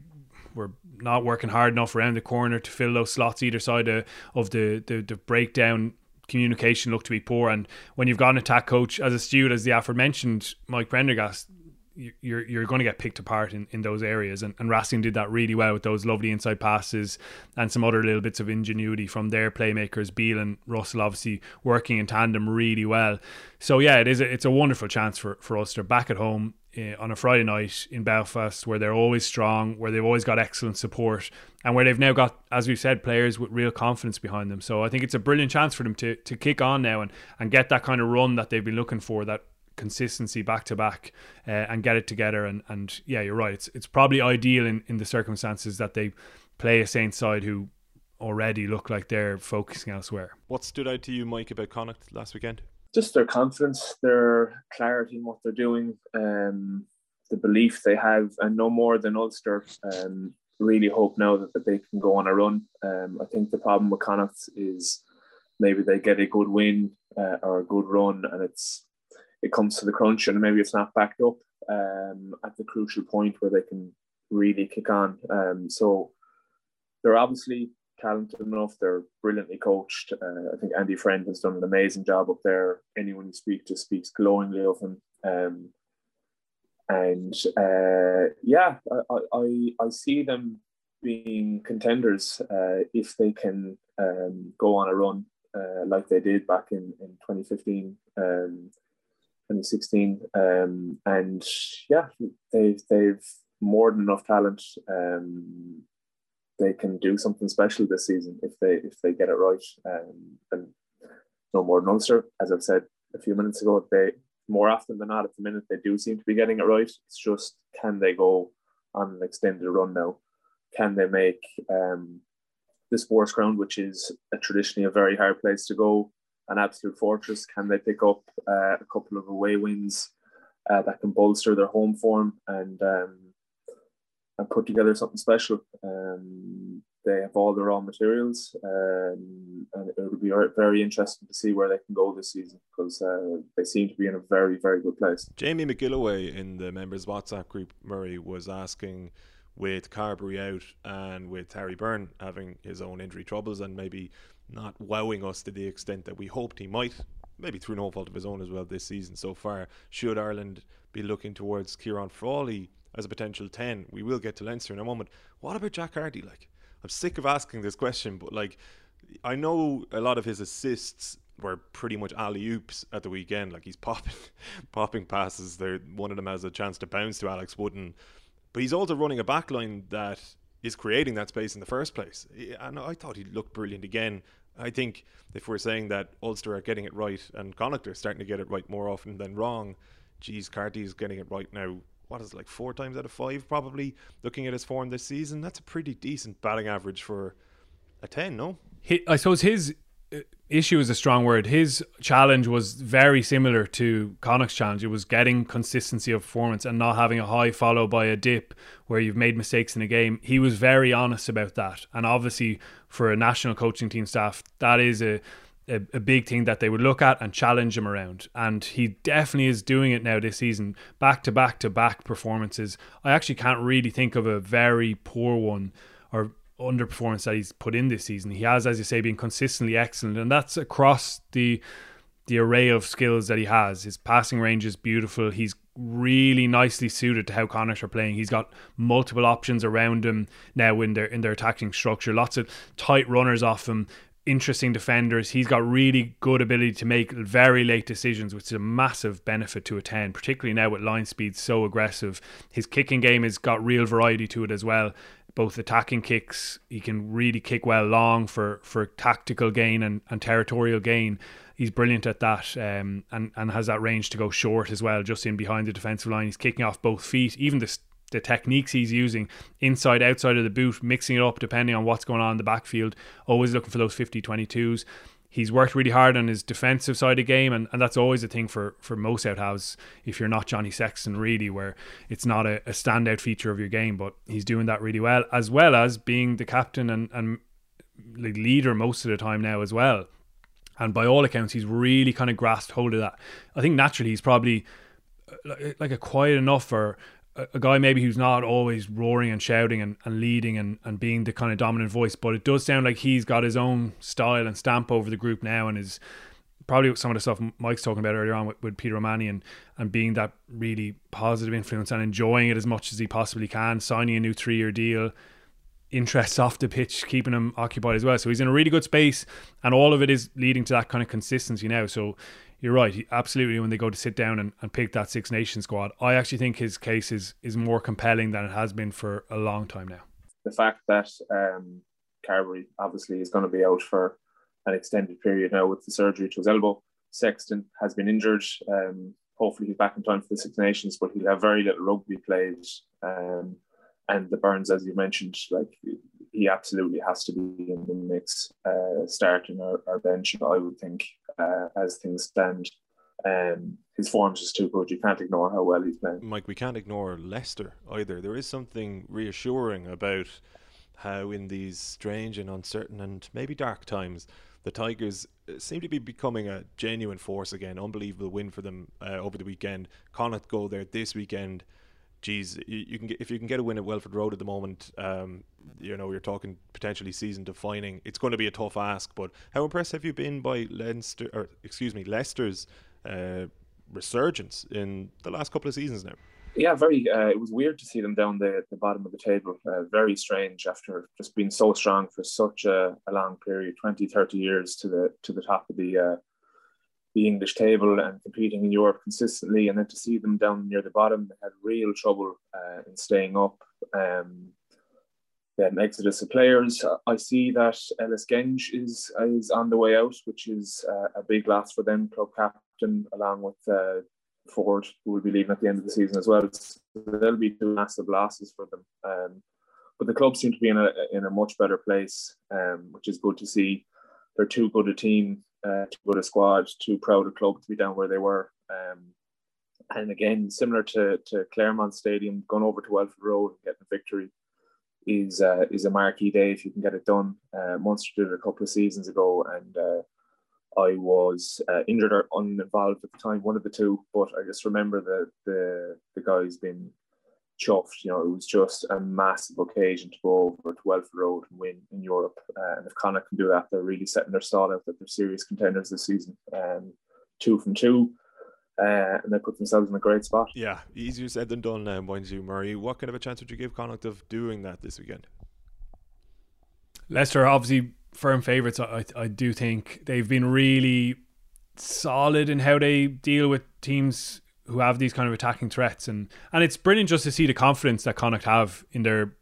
were not working hard enough around the corner to fill those slots either side of, of the, the, the breakdown communication looked to be poor. And when you've got an attack coach as astute as the aforementioned Mike Prendergast, you're you're going to get picked apart in, in those areas. And, and Racing did that really well with those lovely inside passes and some other little bits of ingenuity from their playmakers. Beale and Russell obviously working in tandem really well. So yeah, it is a, it's a wonderful chance for, for Ulster back at home uh, on a Friday night in Belfast, where they're always strong, where they've always got excellent support, and where they've now got, as we've said, players with real confidence behind them. So I think it's a brilliant chance for them to to kick on now and and get that kind of run that they've been looking for, that consistency back to back, uh, and get it together. And and yeah, you're right. It's it's probably ideal in in the circumstances that they play a Saints side who already look like they're focusing elsewhere. What stood out to you, Mike, about Connacht last weekend? Just their confidence, their clarity in what they're doing, um, the belief they have, and no more than Ulster. Um, really hope now that, that they can go on a run. Um, I think the problem with Connacht is maybe they get a good win uh, or a good run, and it's it comes to the crunch, and maybe it's not backed up um, at the crucial point where they can really kick on. Um, so they're obviously talented enough. They're brilliantly coached. Uh, I think Andy Friend has done an amazing job up there. Anyone you speak to speaks glowingly of him. Um, and uh, yeah, I, I, I see them being contenders uh, if they can um, go on a run uh, like they did back in, in 2015, um, 2016. Um, and yeah, they've, they've more than enough talent. Um, they can do something special this season if they if they get it right. Um, and no more than Ulster, as I've said a few minutes ago, they more often than not at the minute they do seem to be getting it right. It's just can they go on an extended run now? Can they make um, the sports ground, which is a traditionally a very hard place to go, an absolute fortress? Can they pick up uh, a couple of away wins uh, that can bolster their home form and um, and put together something special. Um, they have all the raw materials, um, and it will be very interesting to see where they can go this season because uh, they seem to be in a very, very good place. Jamie McGilloway in the members' WhatsApp group, Murray, was asking with Carbery out and with Harry Byrne having his own injury troubles and maybe not wowing us to the extent that we hoped he might, maybe through no fault of his own as well this season so far. Should Ireland be looking towards Ciarán Frawley as a potential 10. We will get to Leinster in a moment. What about Jack Carty? Like, I'm sick of asking this question, but like, I know a lot of his assists were pretty much alley oops at the weekend. Like he's (laughs) popping, popping passes. There, one of them has a chance to bounce to Alex Wootton, but he's also running a backline that is creating that space in the first place. And I thought he looked brilliant again. I think if we're saying that Ulster are getting it right and Connacht are starting to get it right more often than wrong, geez, Carty's getting it right now what is it, like four times out of five probably looking at his form this season. That's a pretty decent batting average for a ten. No, He, I suppose his uh, issue is a strong word. His challenge was very similar to Connacht's challenge. It was getting consistency of performance and not having a high followed by a dip where you've made mistakes in a game. He was very honest about that, and obviously for a national coaching team staff, that is a a, a, big thing that they would look at and challenge him around. And he definitely is doing it now this season, back to back to back performances. I actually can't really think of a very poor one or underperformance that he's put in this season. He has, as you say, been consistently excellent, and that's across the the array of skills that he has. His passing range is beautiful. He's really nicely suited to how Connacht are playing. He's got multiple options around him now in their in their attacking structure. Lots of tight runners off him. Interesting defenders. He's got really good ability to make very late decisions, which is a massive benefit to a 10, particularly now with line speed so aggressive. His kicking game has got real variety to it as well both attacking kicks. He can really kick well long for, for tactical gain and, and territorial gain. He's brilliant at that um, and, and has that range to go short as well, just in behind the defensive line. He's kicking off both feet. Even the, the techniques he's using inside, outside of the boot, mixing it up depending on what's going on in the backfield, always looking for those 50 22s he's worked really hard on his defensive side of the game, and, and that's always a thing for, for most out if you're not Johnny Sexton, really, where it's not a, a standout feature of your game, but he's doing that really well, as well as being the captain and, and leader most of the time now as well. And by all accounts, he's really kind of grasped hold of that. I think naturally he's probably uh, like a quiet enough or a guy maybe who's not always roaring and shouting and, and leading and, and being the kind of dominant voice, but it does sound like he's got his own style and stamp over the group now and is probably some of the stuff Mike's talking about earlier on with, with Peter O'Mahony and, and being that really positive influence and enjoying it as much as he possibly can, signing a new three year deal, interests off the pitch, keeping him occupied as well. So he's in a really good space and all of it is leading to that kind of consistency now. So you're right. Absolutely, when they go to sit down and, and pick that Six Nations squad, I actually think his case is is more compelling than it has been for a long time now. The fact that um, Carbery obviously is going to be out for an extended period now with the surgery to his elbow. Sexton has been injured. Um, hopefully, he's back in time for the Six Nations, but he'll have very little rugby played. Um, and the Burns, as you mentioned, like he absolutely has to be in the mix, uh, starting our, our bench. I would think uh, as things stand. Um, his form's just too good. You can't ignore how well he's playing. Mike, we can't ignore Leicester either. There is something reassuring about how, in these strange and uncertain and maybe dark times, the Tigers uh, seem to be becoming a genuine force again. Unbelievable win for them uh, over the weekend. Connacht go there this weekend geez, you, you, can get, if you can get a win at Welford Road at the moment, um, you know, you're talking potentially season defining. It's going to be a tough ask, but how impressed have you been by Leinster, or excuse me, Leicester's uh, resurgence in the last couple of seasons now? Yeah, very. Uh, it was weird to see them down the, at the bottom of the table. Uh, very strange after just being so strong for such a, a, long period 20, 30 years to the to the top of the uh, the English table and competing in Europe consistently, and then to see them down near the bottom, they had real trouble uh, in staying up. Um, exodus of players. I see that Ellis Genge is is on the way out, which is uh, a big loss for them, club captain, along with uh, Ford, who will be leaving at the end of the season as well. So there'll be two massive losses for them. Um, but the club seem to be in a in a much better place, um, which is good to see. They're too good a team uh, too good a squad, too proud a club to be down where they were. Um, and again, similar to, to Clermont Stadium, going over to Welford Road and getting a victory is uh, is a marquee day if you can get it done. Uh, Munster did it a couple of seasons ago, and uh, I was uh, injured or uninvolved at the time, one of the two. But I just remember the the the guys being chuffed. You know, it was just a massive occasion to go over to Welford Road and win in Europe. Uh, and if Connacht can do that, they're really setting their stall out that they're serious contenders this season. Um, two from two. Uh, and they put themselves in a great spot. Yeah, easier said than done now, mind you, Murray. What kind of a chance would you give Connacht of doing that this weekend? Leicester, obviously, firm favourites. I, I do think they've been really solid in how they deal with teams who have these kind of attacking threats, and and it's brilliant just to see the confidence that Connacht have in their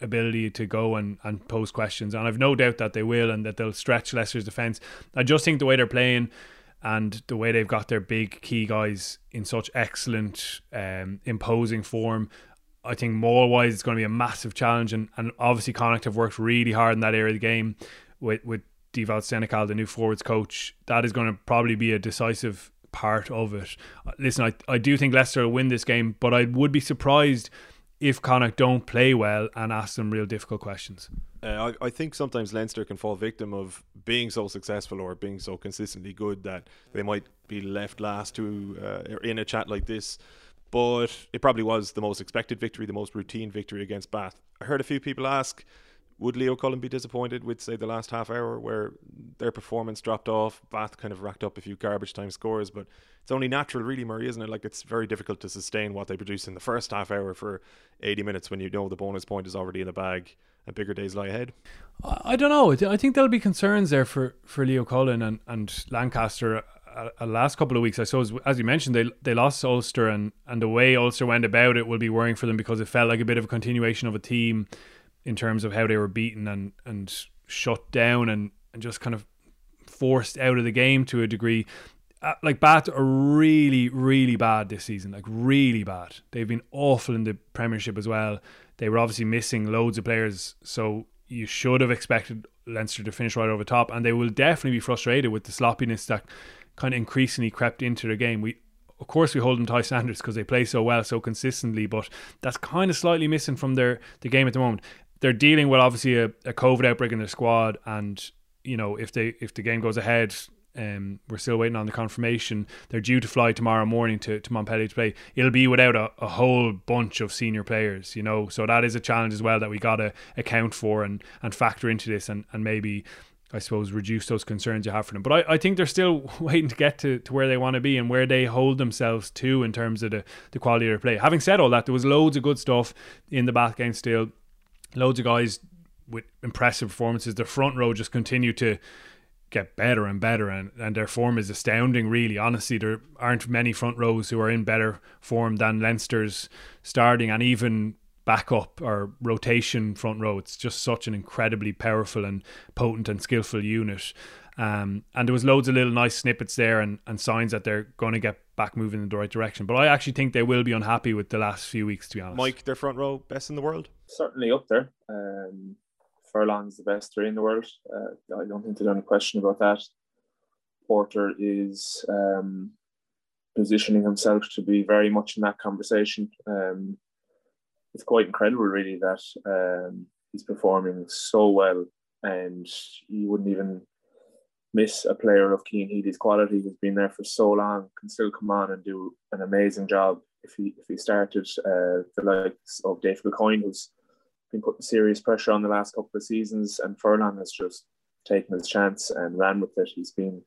ability to go and, and pose questions. And I've no doubt that they will and that they'll stretch Leicester's defence. I just think the way they're playing and the way they've got their big key guys in such excellent, um, imposing form, I think more wise it's going to be a massive challenge, and, and obviously Connacht have worked really hard in that area of the game with with Dewald Senekal, the new forwards coach. That is going to probably be a decisive part of it. Listen, I, I do think Leicester will win this game, but I would be surprised if Connacht don't play well and ask them real difficult questions. Uh, I, I think sometimes Leinster can fall victim of being so successful or being so consistently good that they might be left last to uh, in a chat like this. But it probably was the most expected victory, the most routine victory against Bath. I heard a few people ask, would Leo Cullen be disappointed with, say, the last half hour where their performance dropped off? Bath kind of racked up a few garbage time scores, but it's only natural, really, Murray, isn't it? Like, it's very difficult to sustain what they produced in the first half hour for 80 minutes when you know the bonus point is already in the bag and bigger days lie ahead. I don't know. I think there'll be concerns there for, for Leo Cullen and, and Lancaster. Uh, uh, last couple of weeks, I suppose, as you mentioned, they they lost Ulster, and, and the way Ulster went about it will be worrying for them because it felt like a bit of a continuation of a team in terms of how they were beaten and and shut down and, and just kind of forced out of the game to a degree. Uh, like Bath are really, really bad this season. Like really bad. They've been awful in the Premiership as well. They were obviously missing loads of players, so you should have expected Leinster to finish right over top, and they will definitely be frustrated with the sloppiness that kind of increasingly crept into the game. We of course we hold them to high standards because they play so well so consistently but that's kind of slightly missing from their the game at the moment they're dealing with obviously a, a COVID outbreak in their squad, and you know if they if the game goes ahead, um, we're still waiting on the confirmation. They're due to fly tomorrow morning to, to Montpellier to play. It'll be without a, a whole bunch of senior players, you know. So that is a challenge as well that we got to account for and, and factor into this and, and maybe, I suppose, reduce those concerns you have for them. But I, I think they're still (laughs) waiting to get to, to where they want to be and where they hold themselves to in terms of the, the quality of their play. Having said all that, there was loads of good stuff in the Bath game still loads of guys with impressive performances. The front row just continue to get better and better, and, and their form is astounding, really. Honestly, there aren't many front rows who are in better form than Leinster's starting and even backup or rotation front row. It's just such an incredibly powerful and potent and skillful unit. Um, and there was loads of little nice snippets there and, and signs that they're going to get back moving in the right direction. But I actually think they will be unhappy with the last few weeks, to be honest. Mike, their front row, best in the world? Certainly up there. Um, Furlong's the best three in the world. Uh, I don't think there's any question about that. Porter is um, positioning himself to be very much in that conversation. Um, it's quite incredible, really, that um, he's performing so well, and you wouldn't even miss a player of Cian Healy's quality who's been there for so long, can still come on and do an amazing job. If he if he started uh, the likes of Dave Kilcoyne, who's been putting serious pressure on the last couple of seasons, and Furlong has just taken his chance and ran with it. He's been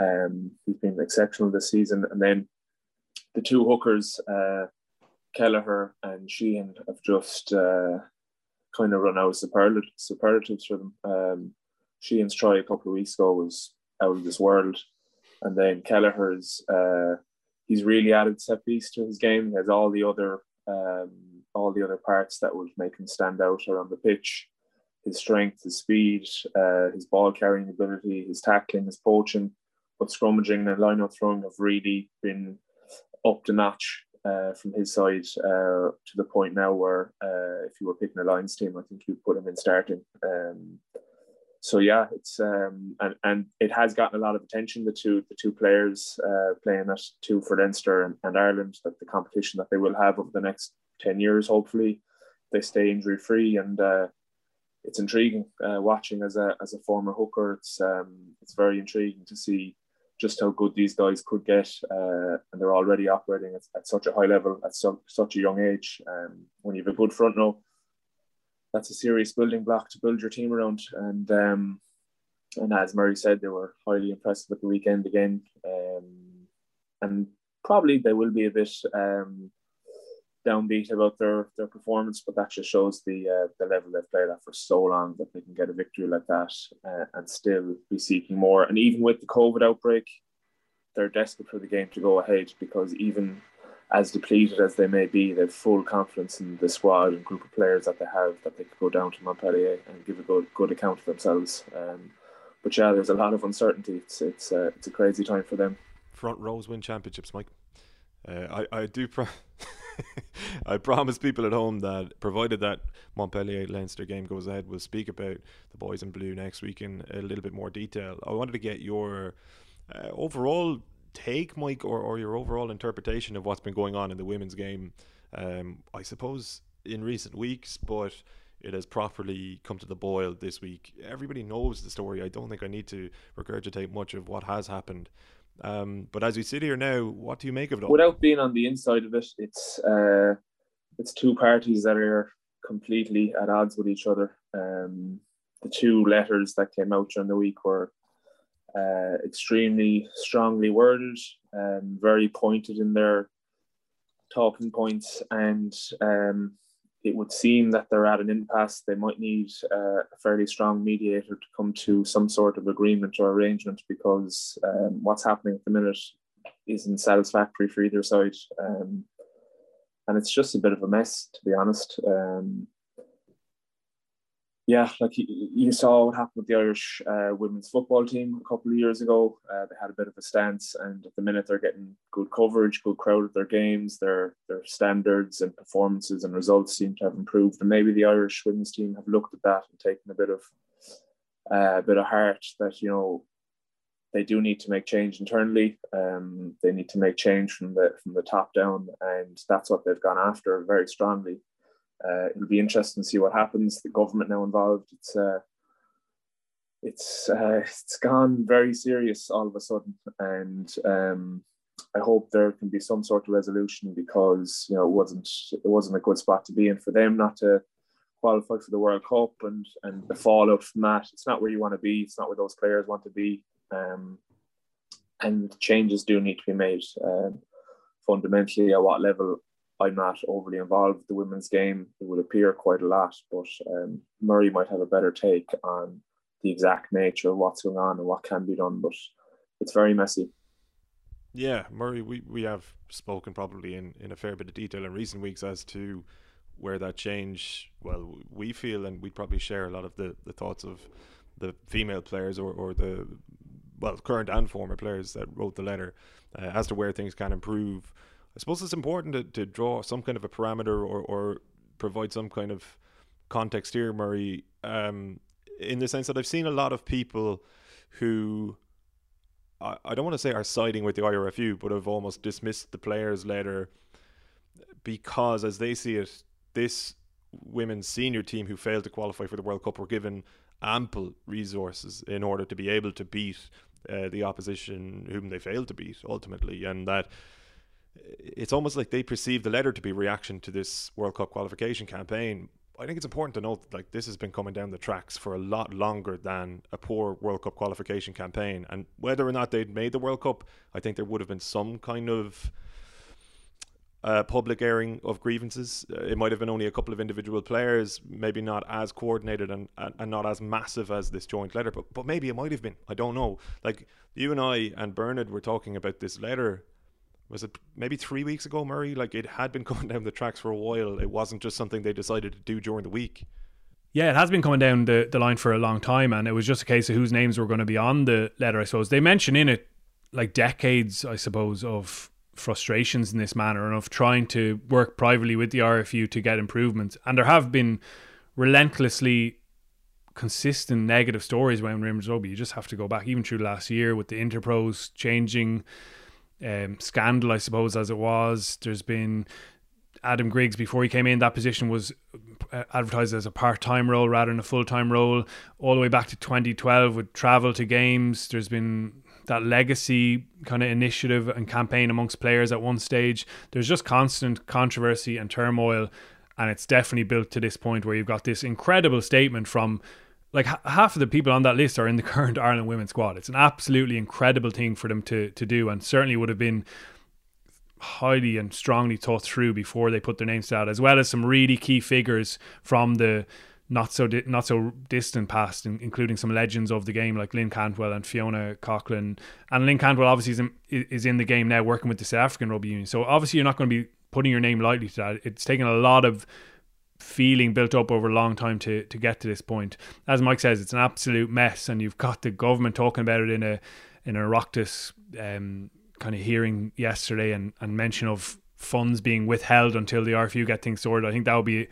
um, he's been exceptional this season, and then the two hookers, uh, Kelleher and Sheehan, have just uh, kind of run out of superlatives for them. Um, Sheehan's try a couple of weeks ago was out of this world. And then Kelleher's, uh, he's really added set piece to his game. He has all the other um, all the other parts that would make him stand out around the pitch. His strength, his speed, uh, his ball carrying ability, his tackling, his poaching, but scrummaging and line out throwing have really been up to notch uh, from his side uh, to the point now where uh, if you were picking a Lions team, I think you'd put him in starting. Um, so yeah, it's um, and and it has gotten a lot of attention. The two the two players uh, playing at two for Leinster and, and Ireland, that the competition that they will have over the next ten years, hopefully, they stay injury free, and uh, it's intriguing uh, watching as a as a former hooker. It's um, it's very intriguing to see just how good these guys could get, uh, and they're already operating at, at, such a high level at so, such a young age. Um, when you have a good front row that's a serious building block to build your team around. And um, and as Murray said, they were highly impressive at the weekend again. Um, and probably they will be a bit um, downbeat about their, their performance, but that just shows the uh, the level they've played at for so long that they can get a victory like that uh, and still be seeking more. And even with the COVID outbreak, they're desperate for the game to go ahead because even as depleted as they may be, they've full confidence in the squad and group of players that they have that they could go down to Montpellier and give a good good account of themselves. Um, but yeah, there's a lot of uncertainty. It's it's uh, it's a crazy time for them. Front rows win championships, Mike. Uh, I I do. Pro- (laughs) I promise people at home that provided that Montpellier Leinster game goes ahead, we'll speak about the boys in blue next week in a little bit more detail. I wanted to get your uh, overall take, Mike, or, or your overall interpretation of what's been going on in the women's game. Um, I suppose in recent weeks, but it has properly come to the boil this week. Everybody knows the story. I don't think I need to regurgitate much of what has happened. Um, but as we sit here now, what do you make of it all? Without being on the inside of it, it's uh, it's two parties that are completely at odds with each other. Um, the two letters that came out during the week were uh, extremely strongly worded, um, very pointed in their talking points, and um, it would seem that they're at an impasse. They might need uh, a fairly strong mediator to come to some sort of agreement or arrangement because um, what's happening at the minute isn't satisfactory for either side. Um, and it's just a bit of a mess, to be honest. Um, yeah, like you, saw what happened with the Irish uh, women's football team a couple of years ago. Uh, they had a bit of a stance, and at the minute they're getting good coverage, good crowd at their games. Their their standards and performances and results seem to have improved. And maybe the Irish women's team have looked at that and taken a bit of uh, a bit of heart that you know they do need to make change internally. Um, they need to make change from the from the top down, and that's what they've gone after very strongly uh, it'll be interesting to see what happens. The government now involved. It's uh, it's uh, it's gone very serious all of a sudden, and um, I hope there can be some sort of resolution because you know it wasn't it wasn't a good spot to be in for them not to qualify for the World Cup and and the fallout from that. It's not where you want to be. It's not where those players want to be. Um, and changes do need to be made. Um, fundamentally, at what level I'm not overly involved with the women's game. It would appear quite a lot, but um, Murray might have a better take on the exact nature of what's going on and what can be done. But it's very messy. Yeah, Murray, we, we have spoken probably in, in a fair bit of detail in recent weeks as to where that change, well, we feel, and we'd probably share a lot of the, the thoughts of the female players or, or the, well, current and former players that wrote the letter uh, as to where things can improve. I suppose it's important to, to draw some kind of a parameter or, or provide some kind of context here, Murray, um, in the sense that I've seen a lot of people who I, I don't want to say are siding with the IRFU, but have almost dismissed the players' letter because, as they see it, this women's senior team who failed to qualify for the World Cup were given ample resources in order to be able to beat uh, the opposition whom they failed to beat ultimately, and that it's almost like they perceive the letter to be reaction to this World Cup qualification campaign. I think it's important to note that like this has been coming down the tracks for a lot longer than a poor World Cup qualification campaign. And whether or not they'd made the World Cup, I think there would have been some kind of uh, public airing of grievances. Uh, it might have been only a couple of individual players, maybe not as coordinated and, and, and not as massive as this joint letter, but but maybe it might have been. I don't know. Like you and I and Bernard were talking about this letter was it maybe three weeks ago, Murray? Like it had been (laughs) coming down the tracks for a while. It wasn't just something they decided to do during the week. Yeah, it has been coming down the, the line for a long time, and it was just a case of whose names were going to be on the letter, I suppose. They mention in it like decades, I suppose, of frustrations in this manner and of trying to work privately with the RFU to get improvements. And there have been relentlessly consistent negative stories around Women's Rugby. You just have to go back even through last year with the Interpros changing um, scandal, I suppose, as it was. There's been Adam Griggs before he came in. That position was uh, advertised as a part-time role rather than a full-time role. All the way back to 2012 with travel to games. There's been that legacy kind of initiative and campaign amongst players at one stage. There's just constant controversy and turmoil, and it's definitely built to this point where you've got this incredible statement from like half of the people on that list are in the (laughs) current Ireland women's squad. It's an absolutely incredible thing for them to to do, and certainly would have been highly and strongly thought through before they put their names out, as well as some really key figures from the not so di- not so distant past, including some legends of the game like Lynn Cantwell and Fiona Coghlan. And Lynn Cantwell obviously is in, is in the game now, working with the South African Rugby Union. So obviously you're not going to be putting your name lightly to that. It's taken a lot of feeling built up over a long time to to get to this point. As Mike says, it's an absolute mess, and you've got the government talking about it in a in a Oireachtas um, kind of hearing yesterday, and and mention of funds being withheld until the RFU get things sorted. I think that would be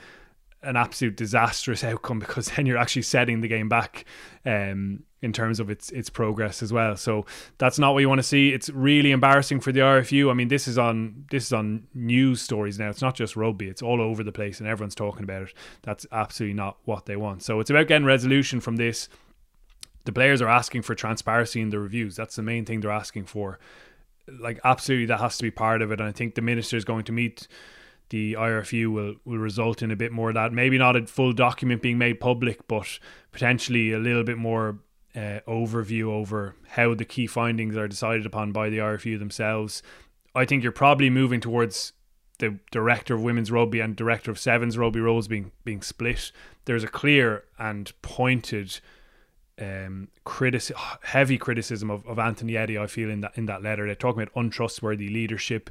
an absolute disastrous outcome because then you're actually setting the game back um, in terms of its its progress as well. So that's not what you want to see. It's really embarrassing for the RFU. I mean, this is on this is on news stories now. It's not just rugby. It's all over the place and everyone's talking about it. That's absolutely not what they want. So it's about getting resolution from this. The players are asking for transparency in the reviews. That's the main thing they're asking for. Like absolutely that has to be part of it. And I think the minister is going to meet the IRFU will, will result in a bit more of that. Maybe not a full document being made public, but potentially a little bit more uh, overview over how the key findings are decided upon by the IRFU themselves. I think you're probably moving towards the director of women's rugby and director of sevens rugby roles being being split. There's a clear and pointed um, heavy criticism of, of Anthony Eddy. I feel in that in that letter, they're talking about untrustworthy leadership.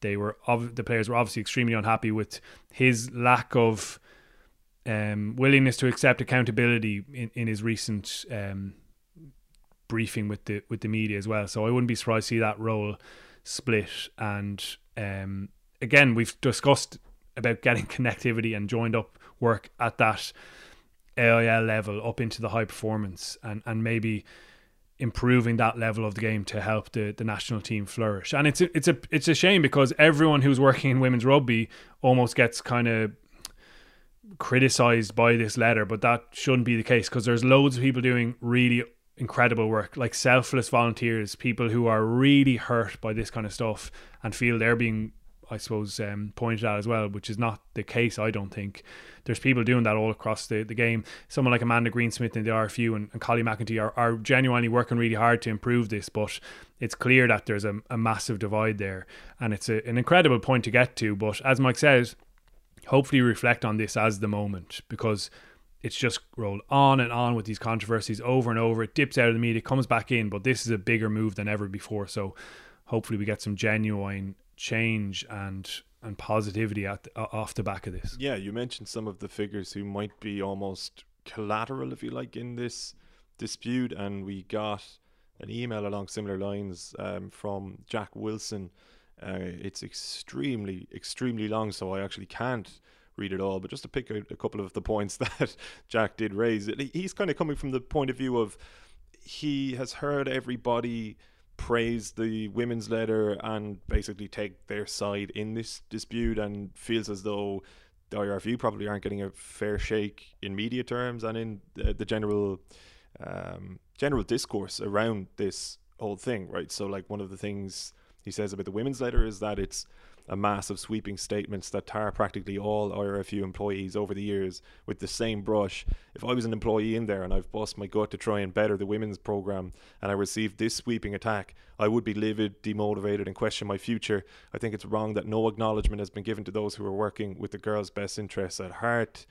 They were the players were obviously extremely unhappy with his lack of um, willingness to accept accountability in, in his recent um, briefing with the with the media as well. So I wouldn't be surprised to see that role split. And um, again, we've discussed about getting (laughs) connectivity and joined up work at that AIL level up into the high performance and and maybe improving that level of the game to help the, the national team flourish. And it's a, it's a it's a shame because everyone who's working in women's rugby almost gets kind of criticized by this letter, but that shouldn't be the case because there's loads of people doing really incredible work, like selfless volunteers, people who are really hurt by this kind of stuff and feel they're being I suppose, um, pointed out as well, which is not the case, I don't think. There's people doing that all across the, the game. Someone like Amanda Greensmith in the RFU and, and Collie McEntee are, are genuinely working really hard to improve this, but it's clear that there's a, a massive divide there. And it's a, an incredible point to get to. But as Mike says, hopefully reflect on this as the moment because it's just rolled on and on with these controversies over and over. It dips out of the media, comes back in, but this is a bigger move than ever before. So hopefully we get some genuine change and and positivity at the, off the back of this. Yeah, you mentioned some of the figures who might be almost collateral, if you like, in this dispute, and we got an email along similar lines um, from Jack Wilson. Uh, it's extremely, extremely long, so I actually can't read it all. But just to pick out a couple of the points (laughs) that Jack did raise, he's kind of coming from the point of view of he has heard everybody praise the women's letter and basically take their side in this dispute and feels as though the IRFU probably aren't getting a fair shake in media terms and in the, the general um, general discourse around this whole thing, right? So, like one of the things he says about the women's letter is that it's a mass of sweeping statements that tar practically all IRFU employees over the years with the same brush. If I was an employee in there and I've bust my gut to try and better the women's program and I received this sweeping attack, I would be livid, demotivated, and question my future. I think it's wrong that no acknowledgement has been given to those who are working with the girls' best interests at heart.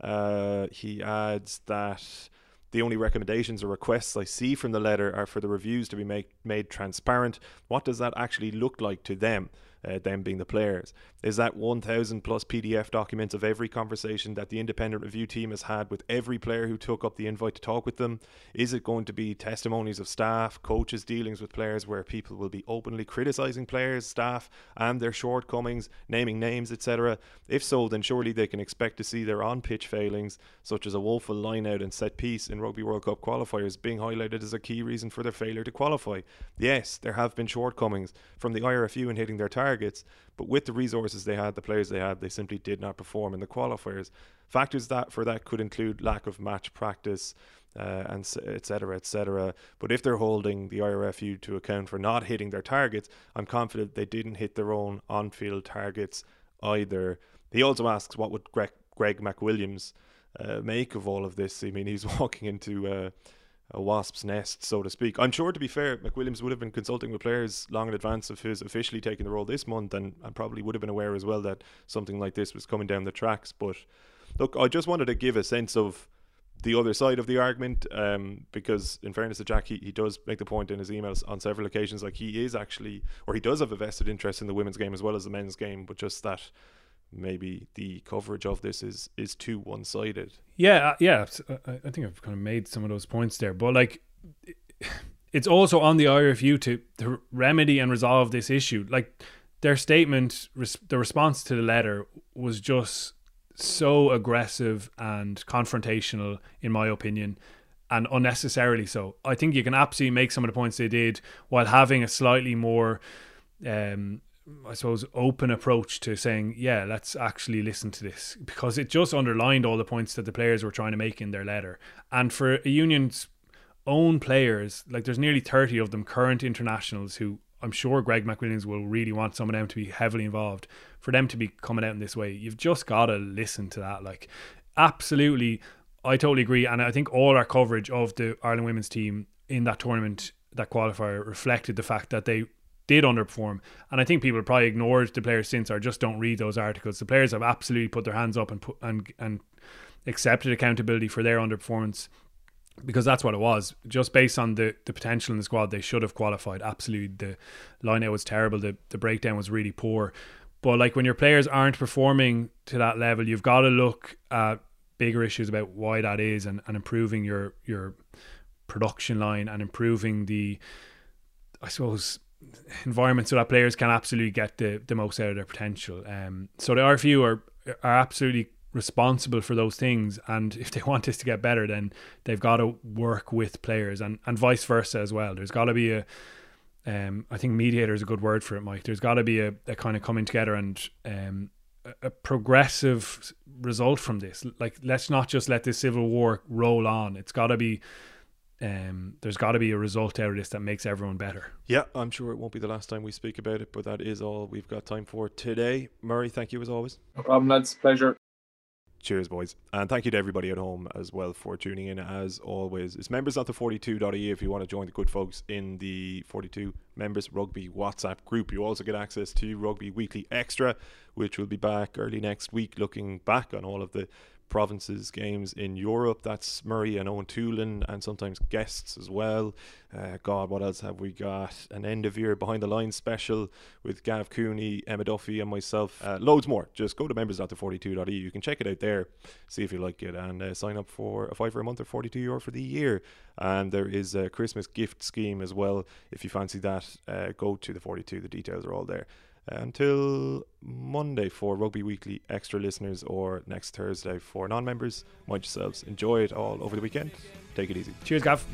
Uh, he adds that the only recommendations or requests I see from the letter are for the reviews to be make, made transparent. What does that actually look like to them? Uh, them being the players. Is that 1,000 plus PDF documents of every conversation that the independent review team has had with every player who took up the invite to talk with them? Is it going to be testimonies of staff, coaches' dealings with players where people will be openly criticising players, staff, and their shortcomings, naming names, etc.? If so, then surely they can expect to see their on pitch failings, such as a woeful line out and set piece in Rugby World Cup qualifiers, being highlighted as a key reason for their failure to qualify. Yes, there have been shortcomings from the IRFU in hitting their targets, but with the resources they had, the players they had, they simply did not perform in the qualifiers. Factors that for that could include lack of match practice, uh, and etc. etc. But if they're holding the IRFU to account for not hitting their targets, I'm confident they didn't hit their own on-field targets either. He also asks what would Greg, Greg McWilliams uh, make of all of this. I mean, he's (laughs) walking into uh, a wasp's nest, so to speak. I'm sure, to be fair, McWilliams would have been consulting with players long in advance of his officially taking the role this month, and, and probably would have been aware as well that something like this was coming down the tracks. But look, I just wanted to give a sense of the other side of the argument, um, because in fairness to Jack, he, he does make the point in his emails on several occasions, like he is actually, or he does have a vested interest in the women's game as well as the men's game, but just that maybe the coverage of this is is too one sided. Yeah, uh, yeah. Uh, I think I've kind of made some of those points there, but like, it's also on the IRFU to to remedy and resolve this issue. Like, their statement, the response to the letter was just so aggressive and confrontational, in my opinion, and unnecessarily so. I think you can absolutely make some of the points they did while having a slightly more, um, I suppose, open approach to saying, yeah, let's actually listen to this because it just underlined all the points that the players were trying to make in their letter. And for a union's own players, like there's nearly 30 of them current internationals who I'm sure Greg McWilliams will really want some of them to be heavily involved. For them to be coming out in this way, you've just got to listen to that. Like, absolutely, I totally agree. And I think all our coverage of the Ireland women's team in that tournament, that qualifier, reflected the fact that they did underperform. And I think people probably ignored the players since or just don't read those articles. The players have absolutely put their hands up and put, and and accepted accountability for their underperformance because that's what it was. Just based on the, the potential in the squad, they should have qualified. Absolutely, the line out was terrible. The the breakdown was really poor. But like when your players aren't performing to that level, you've got to look at bigger issues about why that is and, and improving your your production line and improving the I suppose environment so that players can absolutely get the, the most out of their potential. Um so the RFU are are absolutely responsible for those things and if they (laughs) want this to get better then they've got to work with players and, and vice versa as well. There's got to be a um, I think mediator is a good word for it Mike. There's got to be a, a, kind of coming together and um, a progressive result from this. Like let's not just let this civil war roll on. It's got to be um, there's got to be a result out of this that makes everyone better. Yeah, I'm sure it won't be the last time we speak about it, but that is all we've got time for today. Murray, thank you as always. No problem, lads. Pleasure. Cheers, boys. And thank you to everybody at home as well for tuning in, as always. It's members at the 42.ie if you want to join the good folks in the 42 Members Rugby WhatsApp group. You also get access to Rugby Weekly Extra, which will be back early next week, looking back on all of the provinces games in Europe. That's Murray and Eoin Toolan, and sometimes guests as well. Uh, God, what else have we got? An end of year behind the line special with Gav Cooney, Emma Duffy, and myself. Uh, loads more. Just go to members.the42.e. You can check it out there, see if you like it, and uh, sign up for a five for a month or 42 euro for the year. And there is a Christmas gift scheme as well. If you fancy that, uh, go to the 42. The details are all there until Monday for Rugby Weekly extra listeners or next Thursday for non members. Mind yourselves. Enjoy it all over the weekend. Take it easy. Cheers, Gav.